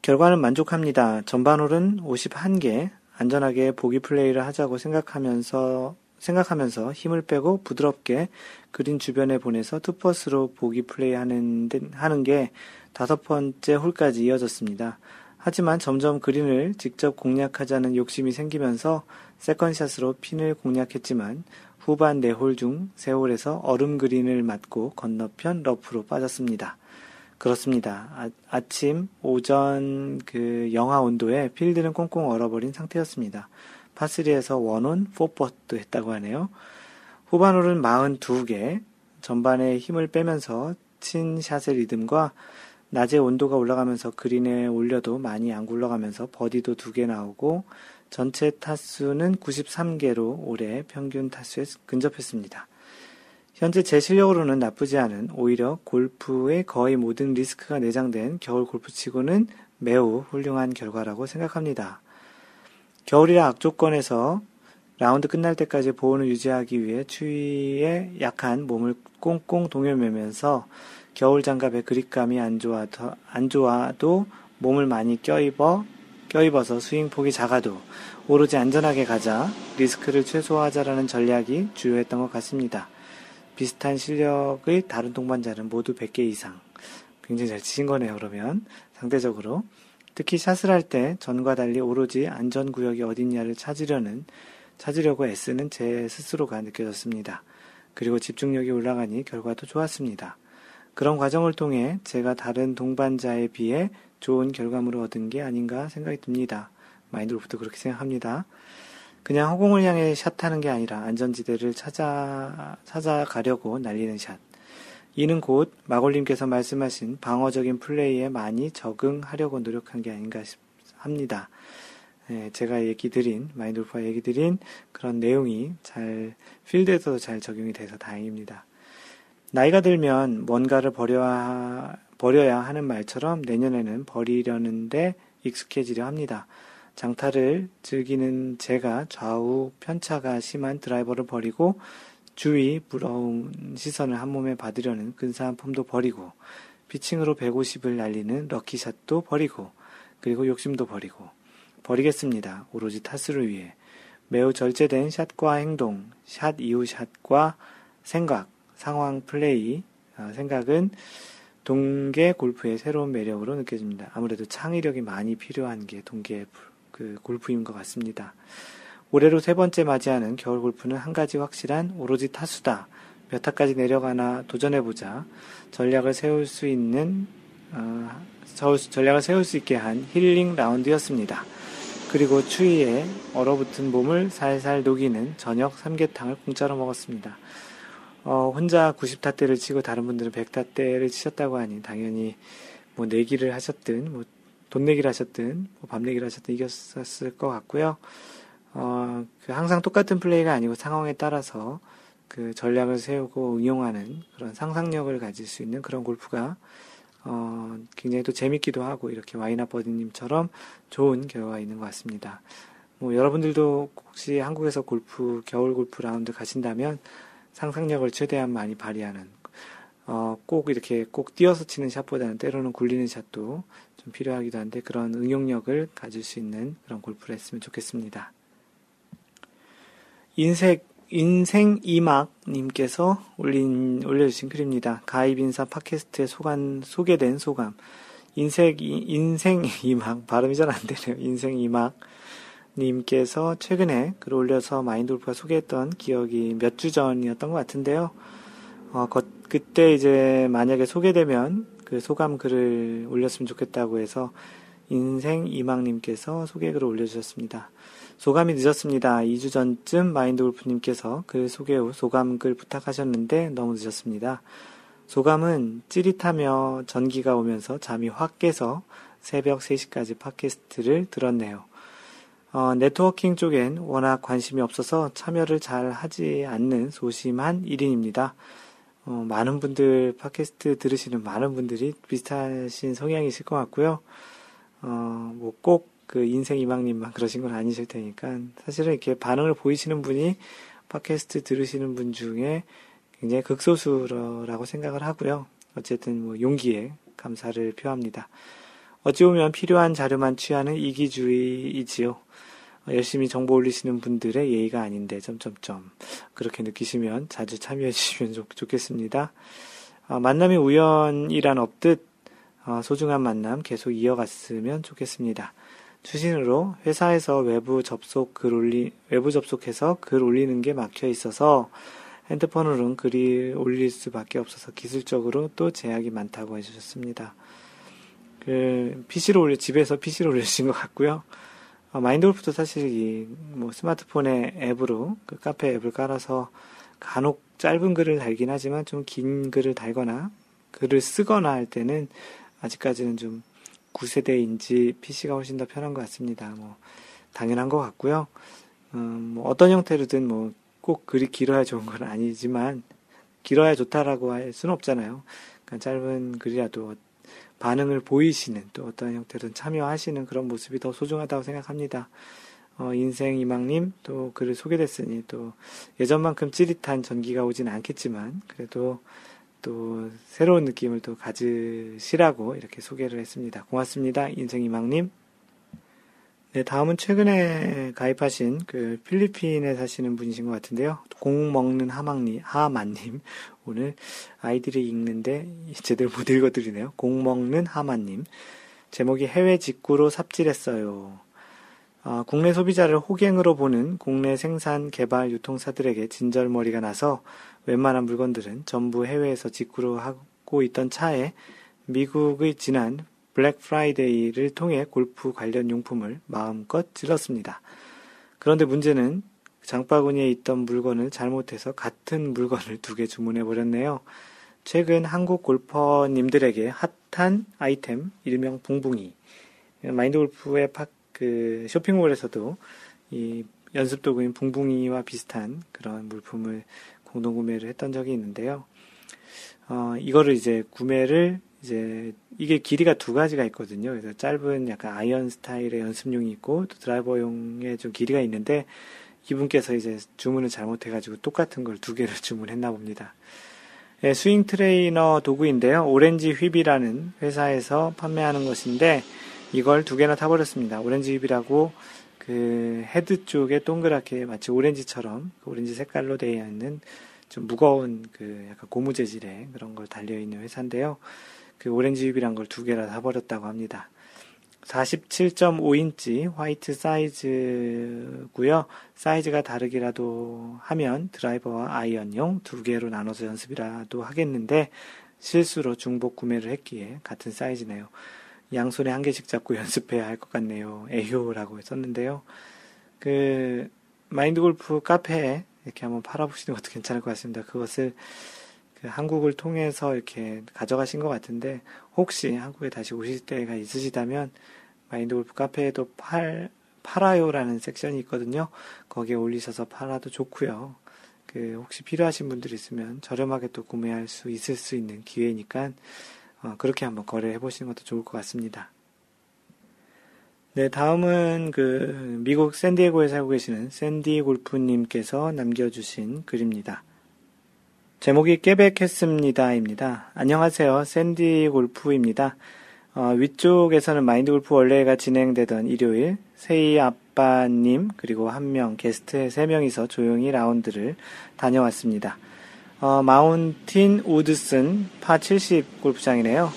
결과는 만족합니다. 전반 홀은 51개, 안전하게 보기 플레이를 하자고 생각하면서 생각하면서 힘을 빼고 부드럽게 그린 주변에 보내서 two putts로 보기 플레이 하는, 하는 게 다섯 번째 홀까지 이어졌습니다. 하지만 점점 그린을 직접 공략하자는 욕심이 생기면서 second shot으로 핀을 공략했지만 후반 4홀 중 3홀에서 얼음 그린을 맞고 건너편 러프로 빠졌습니다. 그렇습니다. 아, 침 오전 그 영하 온도에 필드는 꽁꽁 얼어버린 상태였습니다. 파3에서 원온 포퍼도 했다고 하네요. 후반홀은 42개, 전반에 힘을 빼면서 친 샷의 리듬과 낮에 온도가 올라가면서 그린에 올려도 많이 안 굴러가면서 버디도 2개 나오고 전체 타수는 93개로 올해 평균 타수에 근접했습니다. 현재 제 실력으로는 나쁘지 않은 오히려 골프의 거의 모든 리스크가 내장된 겨울 골프치고는 매우 훌륭한 결과라고 생각합니다. 겨울이라 악조건에서 라운드 끝날 때까지 보온을 유지하기 위해 추위에 약한 몸을 꽁꽁 동여매면서 겨울 장갑의 그립감이 안 좋아도, 안 좋아도 몸을 많이 껴입어, 껴입어서 스윙폭이 작아도 오로지 안전하게 가자 리스크를 최소화하자라는 전략이 주요했던 것 같습니다. 비슷한 실력의 다른 동반자는 모두 100개 이상. 굉장히 잘 치신 거네요, 그러면. 상대적으로. 특히 샷을 할 때 전과 달리 오로지 안전구역이 어딨냐를 찾으려는 찾으려고 애쓰는 제 스스로가 느껴졌습니다. 그리고 집중력이 올라가니 결과도 좋았습니다. 그런 과정을 통해 제가 다른 동반자에 비해 좋은 결과물을 얻은 게 아닌가 생각이 듭니다. 마인드로부터 그렇게 생각합니다. 그냥 허공을 향해 샷하는 게 아니라 안전지대를 찾아, 찾아가려고 날리는 샷. 이는 곧 마골님께서 말씀하신 방어적인 플레이에 많이 적응하려고 노력한 게 아닌가 합니다. 예, 제가 얘기 드린, 마인드골프가 얘기 드린 그런 내용이 잘, 필드에서도 잘 적용이 돼서 다행입니다. 나이가 들면 뭔가를 버려야, 버려야 하는 말처럼 내년에는 버리려는데 익숙해지려 합니다. 장타를 즐기는 제가 좌우 편차가 심한 드라이버를 버리고 주위 부러운 시선을 한 몸에 받으려는 근사한 폼도 버리고 피칭으로 150을 날리는 럭키샷도 버리고 그리고 욕심도 버리고 버리겠습니다. 오로지 타수를 위해. 매우 절제된 샷과 행동, 샷 이후 샷과 생각, 상황 플레이, 어, 생각은 동계 골프의 새로운 매력으로 느껴집니다. 아무래도 창의력이 많이 필요한 게 동계 그 골프인 것 같습니다. 올해로 세 번째 맞이하는 겨울 골프는 한 가지 확실한 오로지 타수다. 몇 타까지 내려가나 도전해보자. 전략을 세울 수 있는, 어, 전략을 세울 수 있게 한 힐링 라운드였습니다. 그리고 추위에 얼어붙은 몸을 살살 녹이는 저녁 삼계탕을 공짜로 먹었습니다. 어, 혼자 90타대를 치고 다른 분들은 100타대를 치셨다고 하니 당연히 뭐 내기를 하셨든 뭐 돈 내기를 하셨든 뭐밥 내기를 하셨든 이겼었을 것 같고요. 어, 그 항상 똑같은 플레이가 아니고 상황에 따라서 그 전략을 세우고 응용하는 그런 상상력을 가질 수 있는 그런 골프가 어, 굉장히 또 재밌기도 하고 이렇게 와이나 버디님처럼 좋은 결과가 있는 것 같습니다. 뭐 여러분들도 혹시 한국에서 골프 겨울 골프 라운드 가신다면 상상력을 최대한 많이 발휘하는 어, 꼭 이렇게 꼭 뛰어서 치는 샷보다는 때로는 굴리는 샷도 좀 필요하기도 한데 그런 응용력을 가질 수 있는 그런 골프를 했으면 좋겠습니다. 인색 인생 이막님께서 올린, 올려주신 글입니다. 가입인사 팟캐스트에 소감, 소개된 소감. 인생, 인생 이막, 발음이 잘 안 되네요. 인생 이막. 님께서 최근에 글 올려서 마인돌프가 소개했던 기억이 몇 주 전이었던 것 같은데요. 어, 거, 그때 이제 만약에 소개되면 그 소감 글을 올렸으면 좋겠다고 해서 인생 이막님께서 소개글을 올려주셨습니다. 소감이 늦었습니다. 2주 전쯤 마인드 골프님께서 글 소개 후 소감글 부탁하셨는데 너무 늦었습니다. 소감은 찌릿하며 전기가 오면서 잠이 확 깨서 새벽 3시까지 팟캐스트를 들었네요. 어, 네트워킹 쪽엔 워낙 관심이 없어서 참여를 잘 하지 않는 소심한 1인입니다. 어, 많은 분들, 팟캐스트 들으시는 많은 분들이 비슷하신 성향이실 것 같고요. 어, 뭐 꼭 그 인생 이망님만 그러신 건 아니실 테니까 사실은 이렇게 반응을 보이시는 분이 팟캐스트 들으시는 분 중에 굉장히 극소수라고 생각을 하고요. 어쨌든 뭐 용기에 감사를 표합니다. 어찌 보면 필요한 자료만 취하는 이기주의이지요. 열심히 정보 올리시는 분들의 예의가 아닌데 점점점 그렇게 느끼시면 자주 참여해 주시면 좋, 겠습니다 어, 만남의 우연이란 없듯 어, 소중한 만남 계속 이어갔으면 좋겠습니다. 추신으로 회사에서 외부 접속 글 올리, 외부 접속해서 글 올리는 게 막혀 있어서 핸드폰으로는 글이 올릴 수밖에 없어서 기술적으로 또 제약이 많다고 해주셨습니다. 그, PC로 올려, 집에서 PC로 올려주신 것 같고요. 어, 마인드골프도 사실 이, 뭐, 스마트폰의 앱으로, 그 카페 앱을 깔아서 간혹 짧은 글을 달긴 하지만 좀 긴 글을 달거나, 글을 쓰거나 할 때는 아직까지는 좀 9세대인지 PC가 훨씬 더 편한 것 같습니다. 뭐, 당연한 것 같고요. 음, 뭐 어떤 형태로든 뭐, 꼭 글이 길어야 좋은 건 아니지만, 길어야 좋다라고 할 수는 없잖아요. 그러니까 짧은 글이라도 반응을 보이시는 또 어떤 형태로든 참여하시는 그런 모습이 더 소중하다고 생각합니다. 어, 인생 이망님 또 글을 소개됐으니 또 예전만큼 찌릿한 전기가 오진 않겠지만 그래도 또 새로운 느낌을 또 가지시라고 이렇게 소개를 했습니다. 고맙습니다. 인생 이망님. 네, 다음은 최근에 가입하신 그 필리핀에 사시는 분이신 것 같은데요. 공 먹는 하망님, 하만님. 오늘 아이들이 읽는데 제대로 못 읽어드리네요. 공 먹는 하만님. 제목이 해외 직구로 삽질했어요. 어, 국내 소비자를 호갱으로 보는 국내 생산, 개발, 유통사들에게 진절머리가 나서 웬만한 물건들은 전부 해외에서 직구로 하고 있던 차에 미국의 지난 블랙 프라이데이를 통해 골프 관련 용품을 마음껏 질렀습니다. 그런데 문제는 장바구니에 있던 물건을 잘못해서 같은 물건을 두 개 주문해 버렸네요. 최근 한국 골퍼님들에게 핫한 아이템 일명 붕붕이 마인드 골프의 그 쇼핑몰에서도 이 연습 도구인 붕붕이와 비슷한 그런 물품을 공동 구매를 했던 적이 있는데요. 어, 이거를 이제 구매를 이제 이게 길이가 두 가지가 있거든요. 그래서 짧은 약간 아이언 스타일의 연습용이 있고 또 드라이버용의 좀 길이가 있는데 이분께서 이제 주문을 잘못해가지고 똑같은 걸 두 개를 주문했나 봅니다. 네, 스윙 트레이너 도구인데요. 오렌지 휩이라는 회사에서 판매하는 것인데 이걸 두 개나 사버렸습니다. 오렌지 휩이라고 그 헤드 쪽에 동그랗게 마치 오렌지처럼 그 오렌지 색깔로 되어 있는 좀 무거운 그 약간 고무 재질의 그런 걸 달려 있는 회사인데요. 그 오렌지 휩이란 걸 두 개나 사버렸다고 합니다. 47.5인치 화이트 사이즈고요. 사이즈가 다르기라도 하면 드라이버와 아이언용 두 개로 나눠서 연습이라도 하겠는데 실수로 중복 구매를 했기에 같은 사이즈네요. 양손에 한 개씩 잡고 연습해야 할 것 같네요. 에효라고 썼는데요. 그 마인드 골프 카페에 이렇게 한번 팔아보시는 것도 괜찮을 것 같습니다. 그것을 그 한국을 통해서 이렇게 가져가신 것 같은데 혹시 한국에 다시 오실 때가 있으시다면 마인드 골프 카페에도 팔 팔아요라는 섹션이 있거든요. 거기에 올리셔서 팔아도 좋고요. 그 혹시 필요하신 분들 있으면 저렴하게 또 구매할 수 있을 수 있는 기회니까 어, 그렇게 한번 거래해 보시는 것도 좋을 것 같습니다. 네, 다음은 그 미국 샌디에고에 살고 계시는 샌디 골프님께서 남겨주신 글입니다. 제목이 깨백했습니다입니다. 안녕하세요. 샌디 골프입니다. 어, 위쪽에서는 마인드 골프 원래가 진행되던 일요일 세이 아빠님 그리고 한 명 게스트 세 명이서 조용히 라운드를 다녀왔습니다. 어, 마운틴 우드슨 파 70 골프장이네요.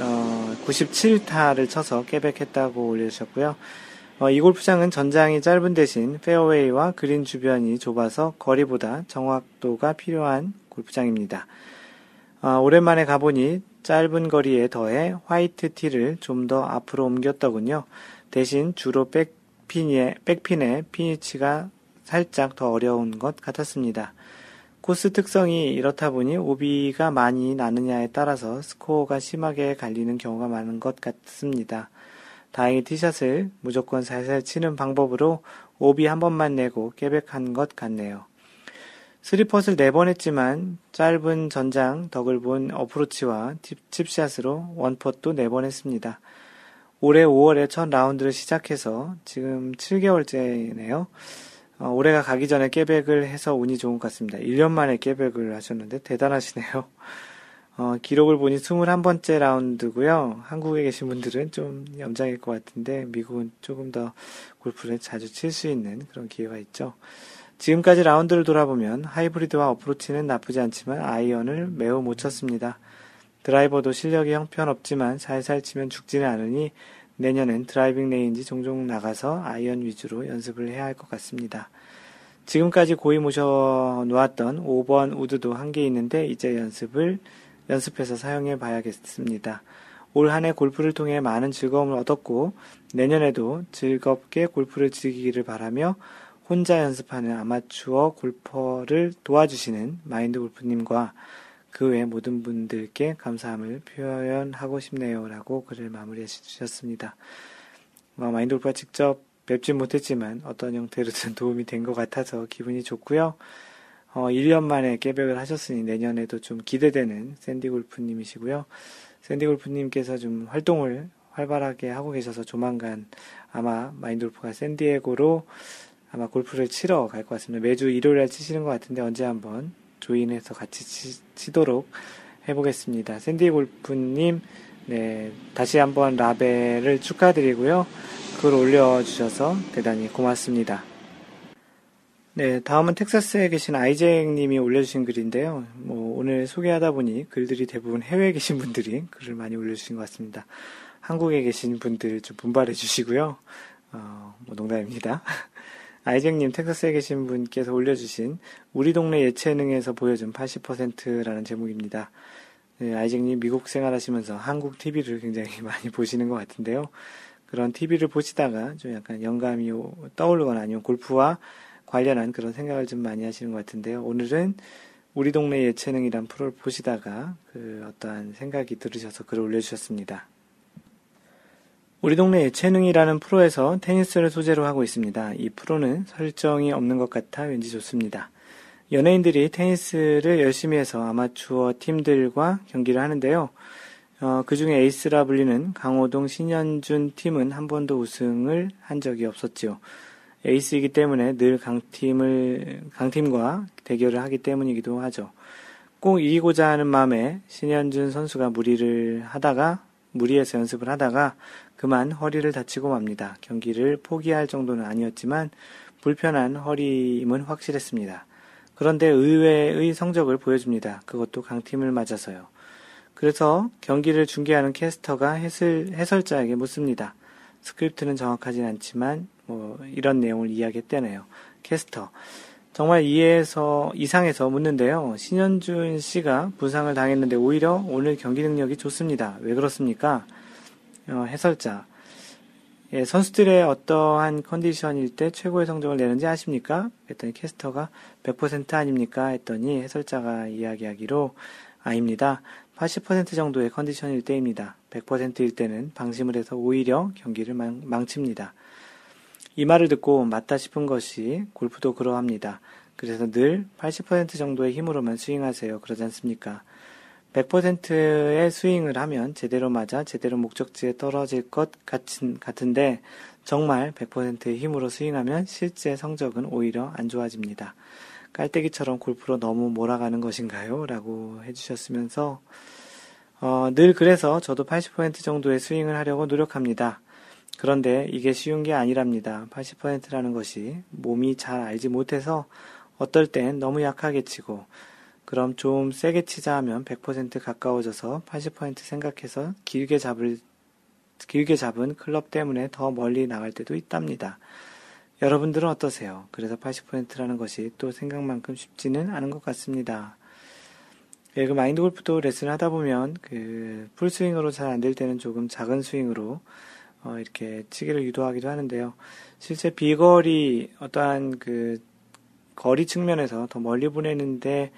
어, 97타를 쳐서 깨백했다고 올려주셨고요. 어, 이 골프장은 전장이 짧은 대신 페어웨이와 그린 주변이 좁아서 거리보다 정확도가 필요한 골프장입니다. 어, 오랜만에 가보니 짧은 거리에 더해 화이트 티를 좀 더 앞으로 옮겼더군요. 대신 주로 백핀에, 백핀의 피니치가 살짝 더 어려운 것 같았습니다. 코스 특성이 이렇다 보니 오비가 많이 나느냐에 따라서 스코어가 심하게 갈리는 경우가 많은 것 같습니다. 다행히 티샷을 무조건 살살 치는 방법으로 오비 한 번만 내고 깨백한 것 같네요. three putts를 네번 했지만 짧은 전장 덕을 본 어프로치와 칩샷으로 one putt도 네번 했습니다. 올해 5월에 첫 라운드를 시작해서 지금 7개월째네요. 어, 올해가 가기 전에 깨백을 해서 운이 좋은 것 같습니다. 1년 만에 깨백을 하셨는데 대단하시네요. 어, 기록을 보니 21번째 라운드고요. 한국에 계신 분들은 좀 염장일 것 같은데 미국은 조금 더 골프를 자주 칠 수 있는 그런 기회가 있죠. 지금까지 라운드를 돌아보면 하이브리드와 어프로치는 나쁘지 않지만 아이언을 매우 못 쳤습니다. 드라이버도 실력이 형편없지만 살살 치면 죽지는 않으니 내년엔 driving range 종종 나가서 아이언 위주로 연습을 해야 할 것 같습니다. 지금까지 고이 모셔 놓았던 5번 우드도 한 개 있는데 이제 연습을 연습해서 사용해 봐야겠습니다. 올 한해 골프를 통해 많은 즐거움을 얻었고 내년에도 즐겁게 골프를 즐기기를 바라며 혼자 연습하는 아마추어 골퍼를 도와주시는 마인드 골프님과 그 외 모든 분들께 감사함을 표현하고 싶네요. 라고 글을 마무리해 주셨습니다. 어, 마인드 골프가 직접 뵙진 못했지만 어떤 형태로든 도움이 된 것 같아서 기분이 좋고요. 어, 1년 만에 깨백을 하셨으니 내년에도 좀 기대되는 샌디 골프님이시고요. 샌디 골프님께서 좀 활동을 활발하게 하고 계셔서 조만간 아마 마인드 골프가 샌디에고로 아마 골프를 치러 갈 것 같습니다. 매주 일요일에 치시는 것 같은데 언제 한번 조인해서 같이 치, 도록 해보겠습니다. 샌디 골프님, 네, 다시 한번 라벨을 축하드리고요. 글 올려주셔서 대단히 고맙습니다. 네, 다음은 텍사스에 계신 아이잭 님이 올려주신 글인데요. 뭐, 오늘 소개하다 보니 글들이 대부분 해외에 계신 분들이 글을 많이 올려주신 것 같습니다. 한국에 계신 분들 좀 분발해 주시고요. 어, 뭐 농담입니다. 아이잭 님, 텍사스에 계신 분께서 올려주신 우리 동네 예체능에서 보여준 80%라는 제목입니다. 네, 아이잭 님 미국 생활하시면서 한국 TV를 굉장히 많이 보시는 것 같은데요. 그런 TV를 보시다가 좀 약간 영감이 떠오르거나 아니면 골프와 관련한 그런 생각을 좀 많이 하시는 것 같은데요. 오늘은 우리 동네 예체능이란 프로를 보시다가 그 어떠한 생각이 들으셔서 글을 올려주셨습니다. 우리 동네 예체능이라는 프로에서 테니스를 소재로 하고 있습니다. 이 프로는 설정이 없는 것 같아 왠지 좋습니다. 연예인들이 테니스를 열심히 해서 아마추어 팀들과 경기를 하는데요. 어, 그 중에 에이스라 불리는 강호동 신현준 팀은 한 번도 우승을 한 적이 없었지요. 에이스이기 때문에 늘 강팀을, 강팀과 대결을 하기 때문이기도 하죠. 꼭 이기고자 하는 마음에 신현준 선수가 무리를 하다가, 무리해서 연습을 하다가 그만 허리를 다치고 맙니다. 경기를 포기할 정도는 아니었지만 불편한 허리임은 확실했습니다. 그런데 의외의 성적을 보여줍니다. 그것도 강팀을 맞아서요. 그래서 경기를 중계하는 캐스터가 해설, 해설자에게 묻습니다. 스크립트는 정확하진 않지만 뭐 이런 내용을 이야기했대네요. 캐스터. 정말 이해해서 이상해서 묻는데요. 신현준 씨가 부상을 당했는데 오히려 오늘 경기 능력이 좋습니다. 왜 그렇습니까? 어, 해설자. 예, 선수들의 어떠한 컨디션일 때 최고의 성적을 내는지 아십니까? 했더니 캐스터가 100% 아닙니까? 했더니 해설자가 이야기하기로 아닙니다. 80% 정도의 컨디션일 때입니다. 100%일 때는 방심을 해서 오히려 경기를 망, 망칩니다. 이 말을 듣고 맞다 싶은 것이 골프도 그러합니다. 그래서 늘 80% 정도의 힘으로만 스윙하세요. 그러지 않습니까? 100%의 스윙을 하면 제대로 맞아 제대로 목적지에 떨어질 것 같은, 같은데 정말 100%의 힘으로 스윙하면 실제 성적은 오히려 안 좋아집니다. 깔때기처럼 골프로 너무 몰아가는 것인가요? 라고 해주셨으면서 어, 늘 그래서 저도 80% 정도의 스윙을 하려고 노력합니다. 그런데 이게 쉬운 게 아니랍니다. 80%라는 것이 몸이 잘 알지 못해서 어떨 땐 너무 약하게 치고 그럼 좀 세게 치자 하면 100% 가까워져서 80% 생각해서 길게 잡을 길게 잡은 클럽 때문에 더 멀리 나갈 때도 있답니다. 여러분들은 어떠세요? 그래서 80%라는 것이 또 생각만큼 쉽지는 않은 것 같습니다. 예, 그 마인드 골프도 레슨을 하다 보면 그 풀스윙으로 잘 안 될 때는 조금 작은 스윙으로 어, 이렇게 치기를 유도하기도 하는데요. 실제 비거리 어떠한 그 거리 측면에서 더 멀리 보내는데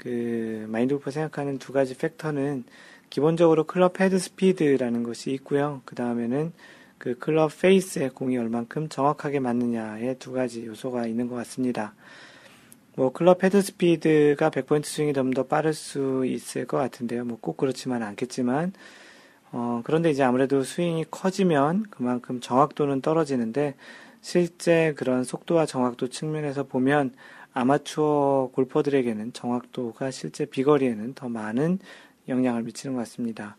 그 마인드 골프 생각하는 두 가지 factor는 기본적으로 클럽 헤드 스피드라는 것이 있고요. 그 다음에는 그 클럽 페이스에 공이 얼만큼 정확하게 맞느냐의 두 가지 요소가 있는 것 같습니다. 뭐 클럽 헤드 스피드가 100% 스윙이 좀 더 빠를 수 있을 것 같은데요. 뭐 꼭 그렇지만 않겠지만 어, 그런데 이제 아무래도 스윙이 커지면 그만큼 정확도는 떨어지는데 실제 그런 속도와 정확도 측면에서 보면 아마추어 골퍼들에게는 정확도가 실제 비거리에는 더 많은 영향을 미치는 것 같습니다.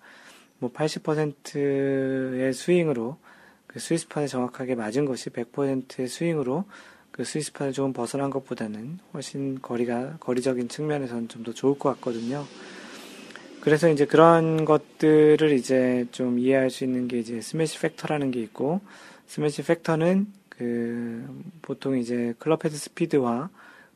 뭐 80%의 스윙으로 그 스위스판에 정확하게 맞은 것이 100%의 스윙으로 그 스위스판을 조금 벗어난 것보다는 훨씬 거리가 거리적인 측면에서는 좀 더 좋을 것 같거든요. 그래서 이제 그런 것들을 이제 좀 이해할 수 있는 게 이제 smash factor라는 게 있고, smash factor는 그 보통 이제 클럽 헤드 스피드와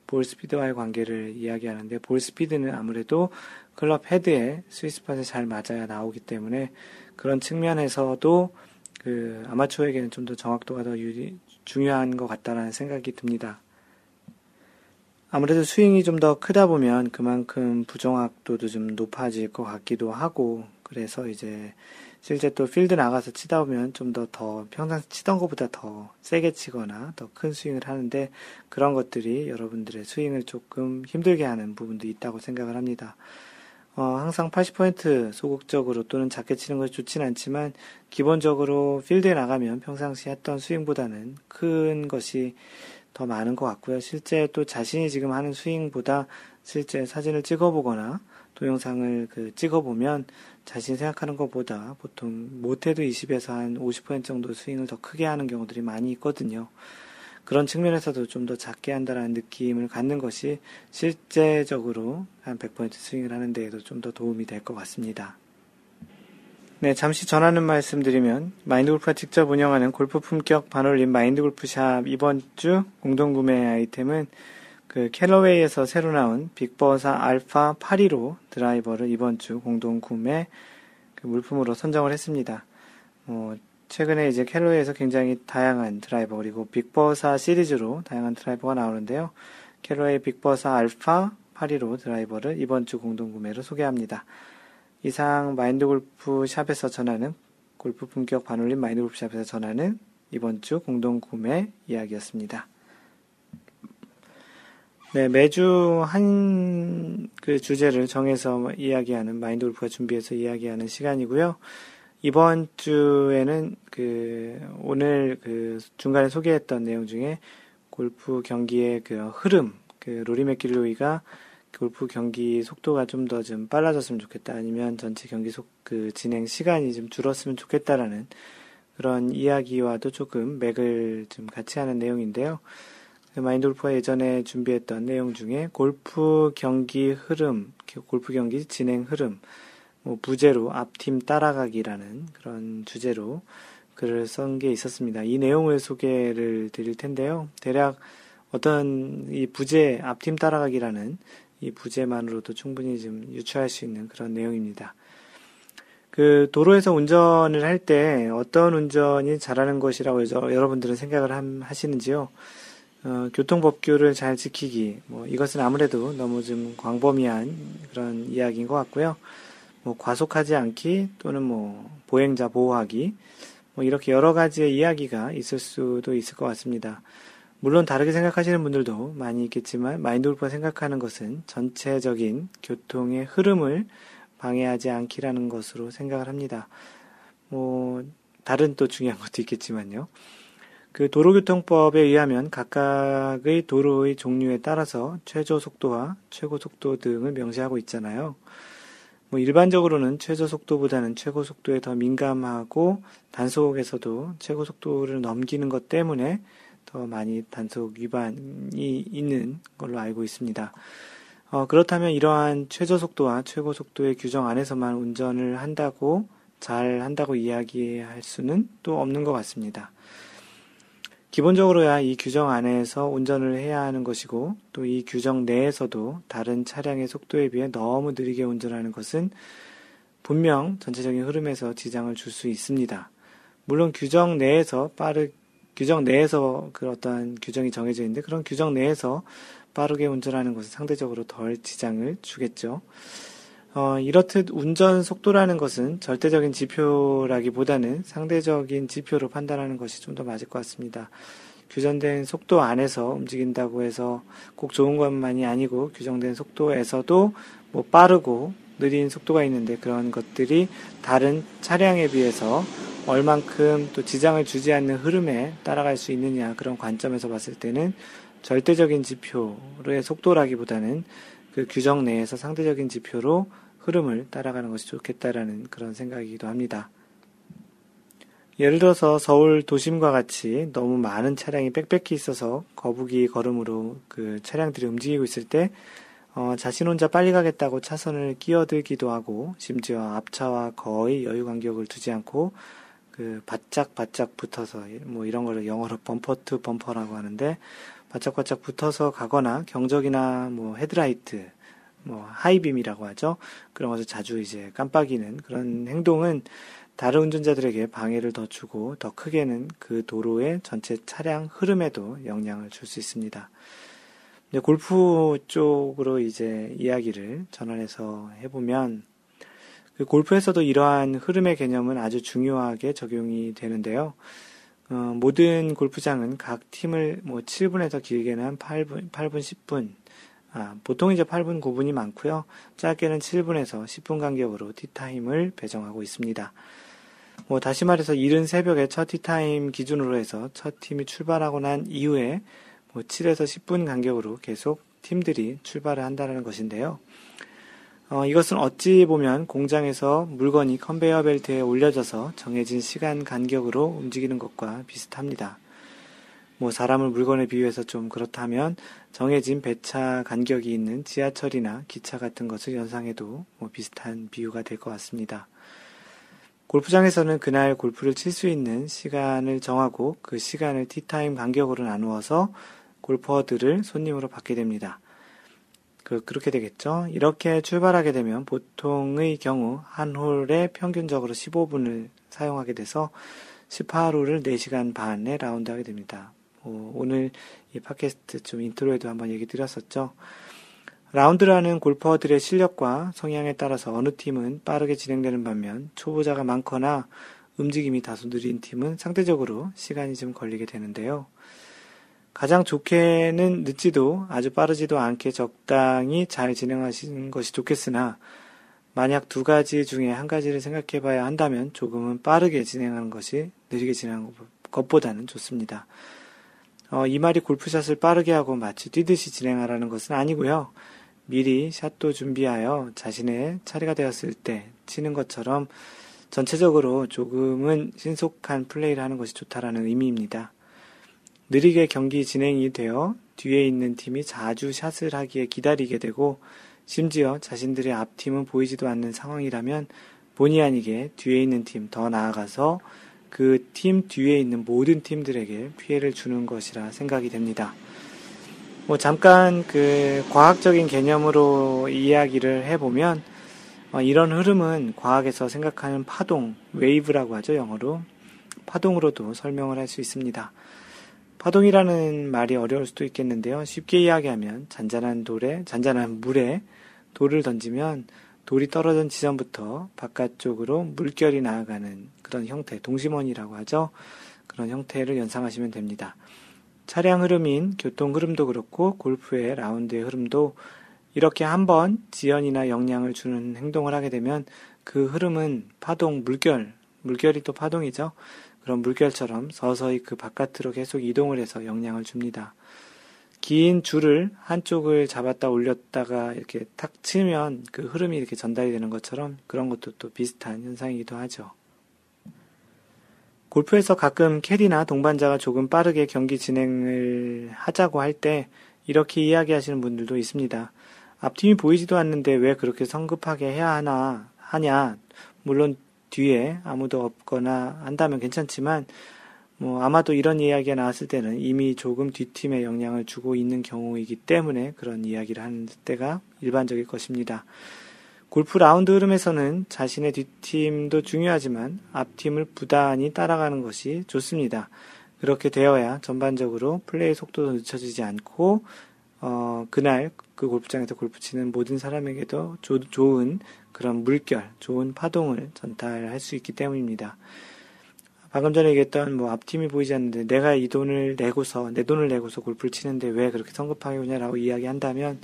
볼 스피드와의 관계를 이야기하는데, 볼 스피드는 아무래도 클럽 헤드에 스위스팟에 잘 맞아야 나오기 때문에 그런 측면에서도 그 아마추어에게는 좀 더 정확도가 더 유리, 중요한 것 같다라는 생각이 듭니다. 아무래도 스윙이 좀 더 크다 보면 그만큼 부정확도도 좀 높아질 것 같기도 하고, 그래서 이제 실제 또 필드 나가서 치다 보면 좀더더 평상 치던 것보다 더 세게 치거나 더 큰 스윙을 하는데 그런 것들이 여러분들의 스윙을 조금 힘들게 하는 부분도 있다고 생각을 합니다. 어, 항상 80% 소극적으로 또는 작게 치는 것이 좋진 않지만 기본적으로 필드에 나가면 평상시 했던 스윙보다는 큰 것이 더 많은 것 같고요. 실제 또 자신이 지금 하는 스윙보다 실제 사진을 찍어보거나 동영상을 그 찍어보면 자신이 생각하는 것보다 보통 못해도 20에서 한 50% 정도 스윙을 더 크게 하는 경우들이 많이 있거든요. 그런 측면에서도 좀 더 작게 한다라는 느낌을 갖는 것이 실제적으로 한 100% 스윙을 하는 데에도 좀 더 도움이 될 것 같습니다. 네, 잠시 전하는 말씀 드리면 마인드골프가 직접 운영하는 골프 품격 반올림 마인드골프샵 이번 주 공동구매 아이템은 그 캘러웨이에서 새로 나온 빅버사 알파 815 드라이버를 이번 주 공동 구매 그 물품으로 선정을 했습니다. 어, 최근에 이제 캘러웨이에서 굉장히 다양한 드라이버 그리고 빅버사 시리즈로 다양한 드라이버가 나오는데요. 캘러웨이 빅버사 알파 815 드라이버를 이번 주 공동 구매로 소개합니다. 이상 마인드 골프 샵에서 전하는 골프 품격 반올림 마인드 골프 샵에서 전하는 이번 주 공동 구매 이야기였습니다. 네, 매주 한 그 주제를 정해서 이야기하는 마인드 골프가 준비해서 이야기하는 시간이고요. 이번 주에는 그 오늘 그 중간에 소개했던 내용 중에 골프 경기의 그 흐름, 그 로리 맥길로이가 골프 경기 속도가 좀 더좀 좀 빨라졌으면 좋겠다. 아니면 전체 경기 속 그 진행 시간이 좀 줄었으면 좋겠다라는 그런 이야기와도 조금 맥을 좀 같이 하는 내용인데요. 그 마인드 골프가 예전에 준비했던 내용 중에 골프 경기 흐름, 골프 경기 진행 흐름, 뭐 부제로 앞팀 따라가기라는 그런 주제로 글을 쓴 게 있었습니다. 이 내용을 소개를 드릴 텐데요. 대략 어떤 이 부제 앞팀 따라가기라는 이 부제만으로도 충분히 좀 유추할 수 있는 그런 내용입니다. 그 도로에서 운전을 할 때 어떤 운전이 잘하는 것이라고 여러분들은 생각을 하시는지요? 어, 교통법규를 잘 지키기, 뭐 이것은 아무래도 너무 좀 광범위한 그런 이야기인 것 같고요. 뭐 과속하지 않기 또는 뭐 보행자 보호하기 뭐 이렇게 여러 가지의 이야기가 있을 수도 있을 것 같습니다. 물론 다르게 생각하시는 분들도 많이 있겠지만 마인드 골프가 생각하는 것은 전체적인 교통의 흐름을 방해하지 않기라는 것으로 생각을 합니다. 뭐 다른 또 중요한 것도 있겠지만요. 그 도로교통법에 의하면 각각의 도로의 종류에 따라서 최저 속도와 최고 속도 등을 명시하고 있잖아요. 뭐 일반적으로는 최저 속도보다는 최고 속도에 더 민감하고 단속에서도 최고 속도를 넘기는 것 때문에 더 많이 단속 위반이 있는 걸로 알고 있습니다. 어, 그렇다면 이러한 최저 속도와 최고 속도의 규정 안에서만 운전을 한다고 잘 한다고 이야기할 수는 또 없는 것 같습니다. 기본적으로야 이 규정 안에서 운전을 해야 하는 것이고 또 이 규정 내에서도 다른 차량의 속도에 비해 너무 느리게 운전하는 것은 분명 전체적인 흐름에서 지장을 줄 수 있습니다. 물론 규정 내에서 빠르 규정 내에서 그 어떤 규정이 정해져 있는데 그런 규정 내에서 빠르게 운전하는 것은 상대적으로 덜 지장을 주겠죠. 어, 이렇듯 운전 속도라는 것은 절대적인 지표라기보다는 상대적인 지표로 판단하는 것이 좀 더 맞을 것 같습니다. 규정된 속도 안에서 움직인다고 해서 꼭 좋은 것만이 아니고 규정된 속도에서도 뭐 빠르고 느린 속도가 있는데 그런 것들이 다른 차량에 비해서 얼만큼 또 지장을 주지 않는 흐름에 따라갈 수 있느냐 그런 관점에서 봤을 때는 절대적인 지표의 속도라기보다는 그 규정 내에서 상대적인 지표로 흐름을 따라가는 것이 좋겠다라는 그런 생각이기도 합니다. 예를 들어서 서울 도심과 같이 너무 많은 차량이 빽빽히 있어서 거북이 걸음으로 그 차량들이 움직이고 있을 때 어, 자신 혼자 빨리 가겠다고 차선을 끼어들기도 하고 심지어 앞차와 거의 여유 간격을 두지 않고 그 바짝 바짝 붙어서 뭐 이런 걸 영어로 bumper to bumper라고 하는데 바짝 바짝 붙어서 가거나 경적이나 뭐 헤드라이트 뭐 하이빔이라고 하죠. 그런 것을 자주 이제 깜빡이는 그런 행동은 다른 운전자들에게 방해를 더 주고 더 크게는 그 도로의 전체 차량 흐름에도 영향을 줄 수 있습니다. 골프 쪽으로 이제 이야기를 전환해서 해보면 그 골프에서도 이러한 흐름의 개념은 아주 중요하게 적용이 되는데요. 어, 모든 골프장은 각 팀을 뭐 7분에서 길게는 한 8분, 8분, 10분, 아, 보통 이제 8분, 9분이 많고요. 짧게는 7분에서 10분 간격으로 티타임을 배정하고 있습니다. 뭐 다시 말해서 이른 새벽에 첫 티타임 기준으로 해서 첫 팀이 출발하고 난 이후에 뭐 7에서 10분 간격으로 계속 팀들이 출발을 한다는 것인데요. 어, 이것은 어찌 보면 공장에서 물건이 컨베이어 벨트에 올려져서 정해진 시간 간격으로 움직이는 것과 비슷합니다. 뭐 사람을 물건에 비유해서 좀 그렇다면 정해진 배차 간격이 있는 지하철이나 기차 같은 것을 연상해도 뭐 비슷한 비유가 될 것 같습니다. 골프장에서는 그날 골프를 칠 수 있는 시간을 정하고 그 시간을 티타임 간격으로 나누어서 골퍼들을 손님으로 받게 됩니다. 그, 그렇게 되겠죠. 이렇게 출발하게 되면 보통의 경우 한 홀에 평균적으로 15분을 사용하게 돼서 18홀을 4시간 반에 라운드하게 됩니다. 어, 오늘 이 팟캐스트 좀 인트로에도 한번 얘기 드렸었죠. 라운드하는 골퍼들의 실력과 성향에 따라서 어느 팀은 빠르게 진행되는 반면 초보자가 많거나 움직임이 다소 느린 팀은 상대적으로 시간이 좀 걸리게 되는데요. 가장 좋게는 늦지도 아주 빠르지도 않게 적당히 잘 진행하시는 것이 좋겠으나 만약 두 가지 중에 한 가지를 생각해 봐야 한다면 조금은 빠르게 진행하는 것이 느리게 진행하는 것보다는 좋습니다. 어, 이 말이 골프샷을 빠르게 하고 마치 뛰듯이 진행하라는 것은 아니고요. 미리 샷도 준비하여 자신의 차례가 되었을 때 치는 것처럼 전체적으로 조금은 신속한 플레이를 하는 것이 좋다라는 의미입니다. 느리게 경기 진행이 되어 뒤에 있는 팀이 자주 샷을 하기에 기다리게 되고 심지어 자신들의 앞팀은 보이지도 않는 상황이라면 본의 아니게 뒤에 있는 팀 더 나아가서 그 팀 뒤에 있는 모든 팀들에게 피해를 주는 것이라 생각이 됩니다. 뭐 잠깐 그 과학적인 개념으로 이야기를 해보면 어 이런 흐름은 과학에서 생각하는 파동, wave라고 하죠, 영어로. 파동으로도 설명을 할 수 있습니다. 파동이라는 말이 어려울 수도 있겠는데요. 쉽게 이야기하면 잔잔한 돌에, 잔잔한 물에 돌을 던지면 돌이 떨어진 지점부터 바깥쪽으로 물결이 나아가는 그런 형태, 동심원이라고 하죠. 그런 형태를 연상하시면 됩니다. 차량 흐름인 교통 흐름도 그렇고 골프의 라운드의 흐름도 이렇게 한번 지연이나 영향을 주는 행동을 하게 되면 그 흐름은 파동, 물결, 물결이 또 파동이죠. 그런 물결처럼 서서히 그 바깥으로 계속 이동을 해서 영향을 줍니다. 긴 줄을 한쪽을 잡았다 올렸다가 이렇게 탁 치면 그 흐름이 이렇게 전달이 되는 것처럼 그런 것도 또 비슷한 현상이기도 하죠. 골프에서 가끔 캐디나 동반자가 조금 빠르게 경기 진행을 하자고 할 때 이렇게 이야기하시는 분들도 있습니다. 앞팀이 보이지도 않는데 왜 그렇게 성급하게 해야 하나, 하냐. 물론 뒤에 아무도 없거나 한다면 괜찮지만 뭐 아마도 이런 이야기가 나왔을 때는 이미 조금 뒷팀에 영향을 주고 있는 경우이기 때문에 그런 이야기를 하는 때가 일반적일 것입니다. 골프 라운드 흐름에서는 자신의 뒷팀도 중요하지만 앞팀을 부단히 따라가는 것이 좋습니다. 그렇게 되어야 전반적으로 플레이 속도도 늦춰지지 않고 어, 그날 그 골프장에서 골프 치는 모든 사람에게도 조, 좋은 그런 물결, 좋은 파동을 전달할 수 있기 때문입니다. 방금 전에 얘기했던 뭐 앞팀이 보이지 않는데 내가 이 돈을 내고서 내 돈을 내고서 골프를 치는데 왜 그렇게 성급하게 오냐라고 이야기한다면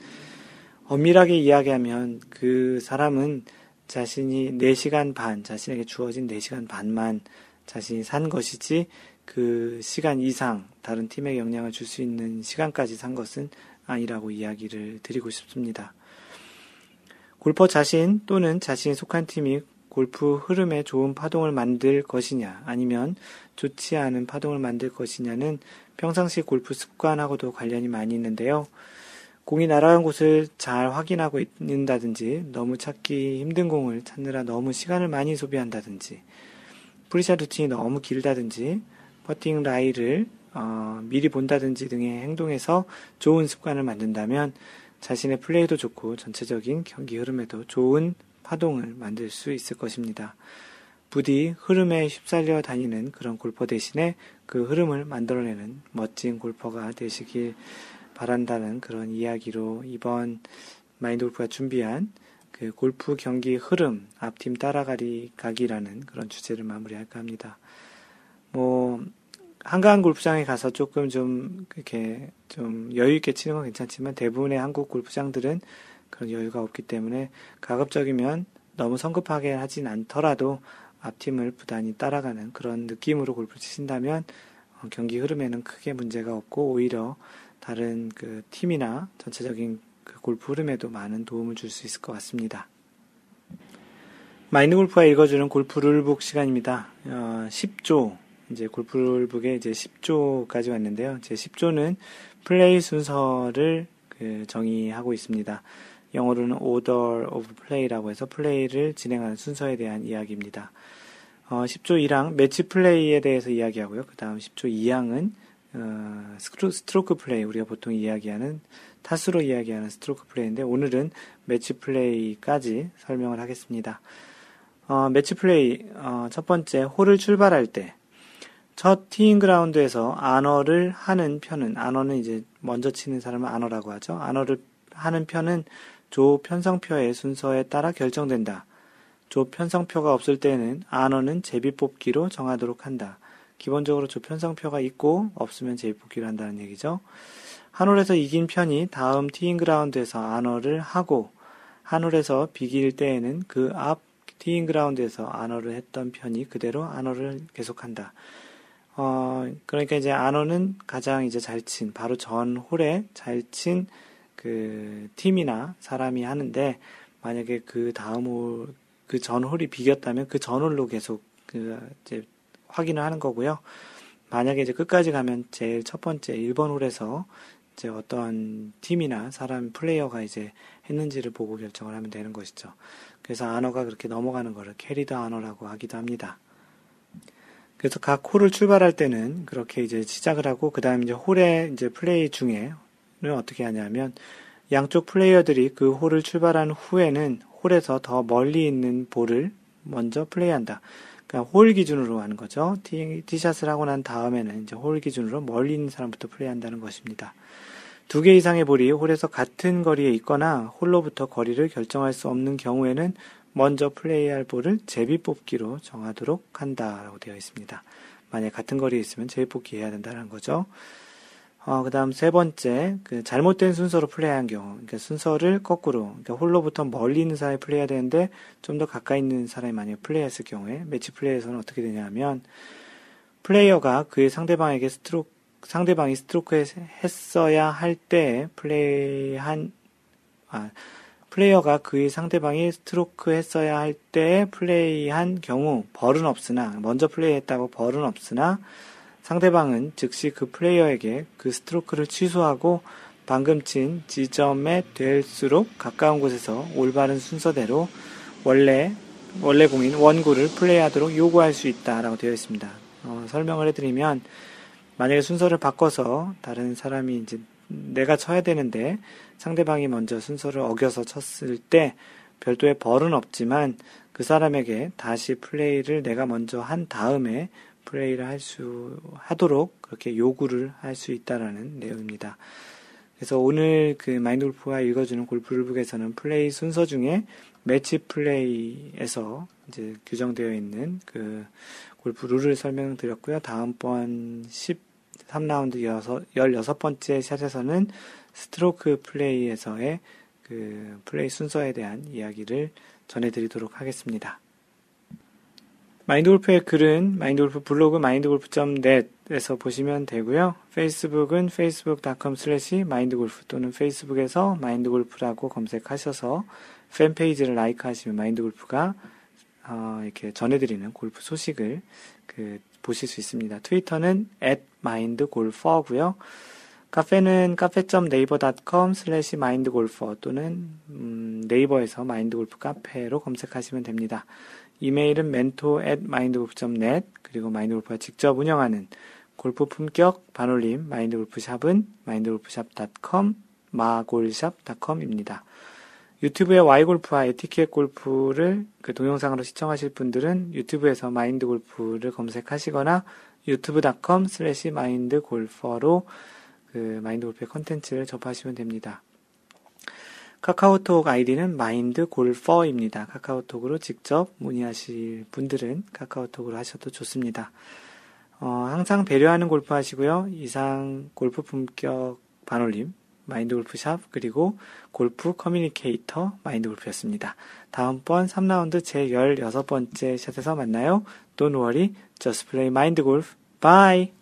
엄밀하게 이야기하면 그 사람은 자신이 4시간 반, 자신에게 주어진 4시간 반만 자신이 산 것이지 그 시간 이상 다른 팀에게 영향을 줄 수 있는 시간까지 산 것은 아니라고 이야기를 드리고 싶습니다. 골퍼 자신 또는 자신이 속한 팀이 골프 흐름에 좋은 파동을 만들 것이냐 아니면 좋지 않은 파동을 만들 것이냐는 평상시 골프 습관하고도 관련이 많이 있는데요. 공이 날아간 곳을 잘 확인하고 있는다든지 너무 찾기 힘든 공을 찾느라 너무 시간을 많이 소비한다든지 pre-shot routine이 너무 길다든지 퍼팅 라이를 어, 미리 본다든지 등의 행동에서 좋은 습관을 만든다면 자신의 플레이도 좋고 전체적인 경기 흐름에도 좋은 파동을 만들 수 있을 것입니다. 부디 흐름에 휩쓸려 다니는 그런 골퍼 대신에 그 흐름을 만들어내는 멋진 골퍼가 되시길 바란다는 그런 이야기로 이번 마인드 골프가 준비한 그그 골프 경기 흐름, 앞팀 따라가기 가기라는 그런 주제를 마무리할까 합니다. 뭐 한가한 골프장에 가서 조금 좀 이렇게 좀 여유 있게 치는 건 괜찮지만 대부분의 한국 골프장들은 그런 여유가 없기 때문에 가급적이면 너무 성급하게 하진 않더라도 앞팀을 부단히 따라가는 그런 느낌으로 골프 치신다면 어, 경기 흐름에는 크게 문제가 없고 오히려 다른 그 팀이나 전체적인 그 골프 흐름에도 많은 도움을 줄 수 있을 것 같습니다. 마인드 골프가 읽어주는 골프 룰북 시간입니다. 어, 10조 이제 골프 룰북에 이제 10조까지 왔는데요. 제 10조는 플레이 순서를 그 정의하고 있습니다. 영어로는 order of play라고 해서 플레이를 진행하는 순서에 대한 이야기입니다. 어, 10조 1항 매치 플레이에 대해서 이야기하고요. 그 다음 10조 2항은 어, 스트로크 플레이 우리가 보통 이야기하는 타수로 이야기하는 스트로크 플레이인데 오늘은 매치 플레이까지 설명을 하겠습니다. 어, 매치 플레이 어, 첫 번째 홀을 출발할 때 첫 티잉 그라운드에서 안어를 하는 편은 안어는 이제 먼저 치는 사람은 안어라고 하죠. 안어를 하는 편은 조 편성표의 순서에 따라 결정된다. 조 편성표가 없을 때는 안어는 제비 뽑기로 정하도록 한다. 기본적으로 조 편성표가 있고 없으면 제비 뽑기로 한다는 얘기죠. 한홀에서 이긴 편이 다음 티잉 그라운드에서 안어를 하고 한홀에서 비길 때에는 그 앞 티잉 그라운드에서 안어를 했던 편이 그대로 안어를 계속한다. 어, 그러니까 이제 안어는 가장 이제 잘 친, 바로 전 홀에 잘 친 그 팀이나 사람이 하는데, 만약에 그 다음 홀, 그 전 홀이 비겼다면 그 전 홀로 계속 그 이제 확인을 하는 거고요. 만약에 이제 끝까지 가면 제일 첫 번째 1번 홀에서 이제 어떤 팀이나 사람 플레이어가 이제 했는지를 보고 결정을 하면 되는 것이죠. 그래서 honor가 그렇게 넘어가는 거를 carried honor라고 하기도 합니다. 그래서 각 홀을 출발할 때는 그렇게 이제 시작을 하고 그 다음 이제 홀의 이제 플레이 중에는 어떻게 하냐면 양쪽 플레이어들이 그 홀을 출발한 후에는 홀에서 더 멀리 있는 볼을 먼저 플레이한다. 그러니까 홀 기준으로 하는 거죠. 티, 티샷을 하고 난 다음에는 이제 홀 기준으로 멀리 있는 사람부터 플레이한다는 것입니다. 두 개 이상의 볼이 홀에서 같은 거리에 있거나 홀로부터 거리를 결정할 수 없는 경우에는 먼저 플레이할 볼을 제비 뽑기로 정하도록 한다라고 되어 있습니다. 만약 같은 거리에 있으면 제비 뽑기 해야 된다는 거죠. 어, 그 다음 세 번째, 그 잘못된 순서로 플레이한 경우, 그러니까 순서를 거꾸로, 그러니까 홀로부터 멀리 있는 사람이 플레이해야 되는데, 좀 더 가까이 있는 사람이 만약에 플레이했을 경우에, 매치 플레이에서는 어떻게 되냐 하면, 플레이어가 그의 상대방에게 스트로크, 상대방이 스트로크 했어야 할 때 플레이한, 아, 플레이어가 그의 상대방이 스트로크 했어야 할 때 플레이한 경우 벌은 없으나 먼저 플레이했다고 벌은 없으나 상대방은 즉시 그 플레이어에게 그 스트로크를 취소하고 방금 친 지점에 될수록 가까운 곳에서 올바른 순서대로 원래 원래 공인 원구를 플레이하도록 요구할 수 있다라고 되어 있습니다. 어, 설명을 해드리면 만약에 순서를 바꿔서 다른 사람이 이제 내가 쳐야 되는데 상대방이 먼저 순서를 어겨서 쳤을 때 별도의 벌은 없지만 그 사람에게 다시 플레이를 내가 먼저 한 다음에 플레이를 할 수 하도록 그렇게 요구를 할 수 있다라는 내용입니다. 그래서 오늘 그 마인드 골프가 읽어주는 골프 룰북에서는 플레이 순서 중에 매치 플레이에서 이제 규정되어 있는 그 골프 룰을 설명드렸고요. 다음번 13라운드 16번째 샷에서는 스트로크 플레이에서의 그 플레이 순서에 대한 이야기를 전해드리도록 하겠습니다. 마인드골프의 글은 마인드골프 블로그 mindgolf.net에서 보시면 되고요. 페이스북은 facebook.com slash mindgolf 또는 페이스북에서 마인드골프라고 검색하셔서 fan page를 like 하시면 마인드골프가 어, 이렇게 전해드리는 골프 소식을 그 보실 수 있습니다. 트위터는 at mindgolfer고요. 카페는 cafe.naver.com slash mindgolfer 또는 음, 네이버에서 마인드골프 카페로 검색하시면 됩니다. 이메일은 mentor at mindgolf.net 그리고 마인드골프가 직접 운영하는 골프 품격 반올림 마인드골프샵은 mindgolfshop.com 마골샵.com입니다. 유튜브에 Y골프와 에티켓 골프를 그 동영상으로 시청하실 분들은 유튜브에서 마인드 골프를 검색하시거나 youtube.com slash mindgolfer로 그 마인드 골프의 컨텐츠를 접하시면 됩니다. 카카오톡 아이디는 마인드 골퍼입니다. 카카오톡으로 직접 문의하실 분들은 카카오톡으로 하셔도 좋습니다. 어, 항상 배려하는 골프 하시고요. 이상 골프 품격 반올림 마인드 골프샵 그리고 골프 커뮤니케이터 마인드 골프였습니다. 다음번 3라운드 제 16번째 샷에서 만나요. Don't worry, just play mind golf. Bye!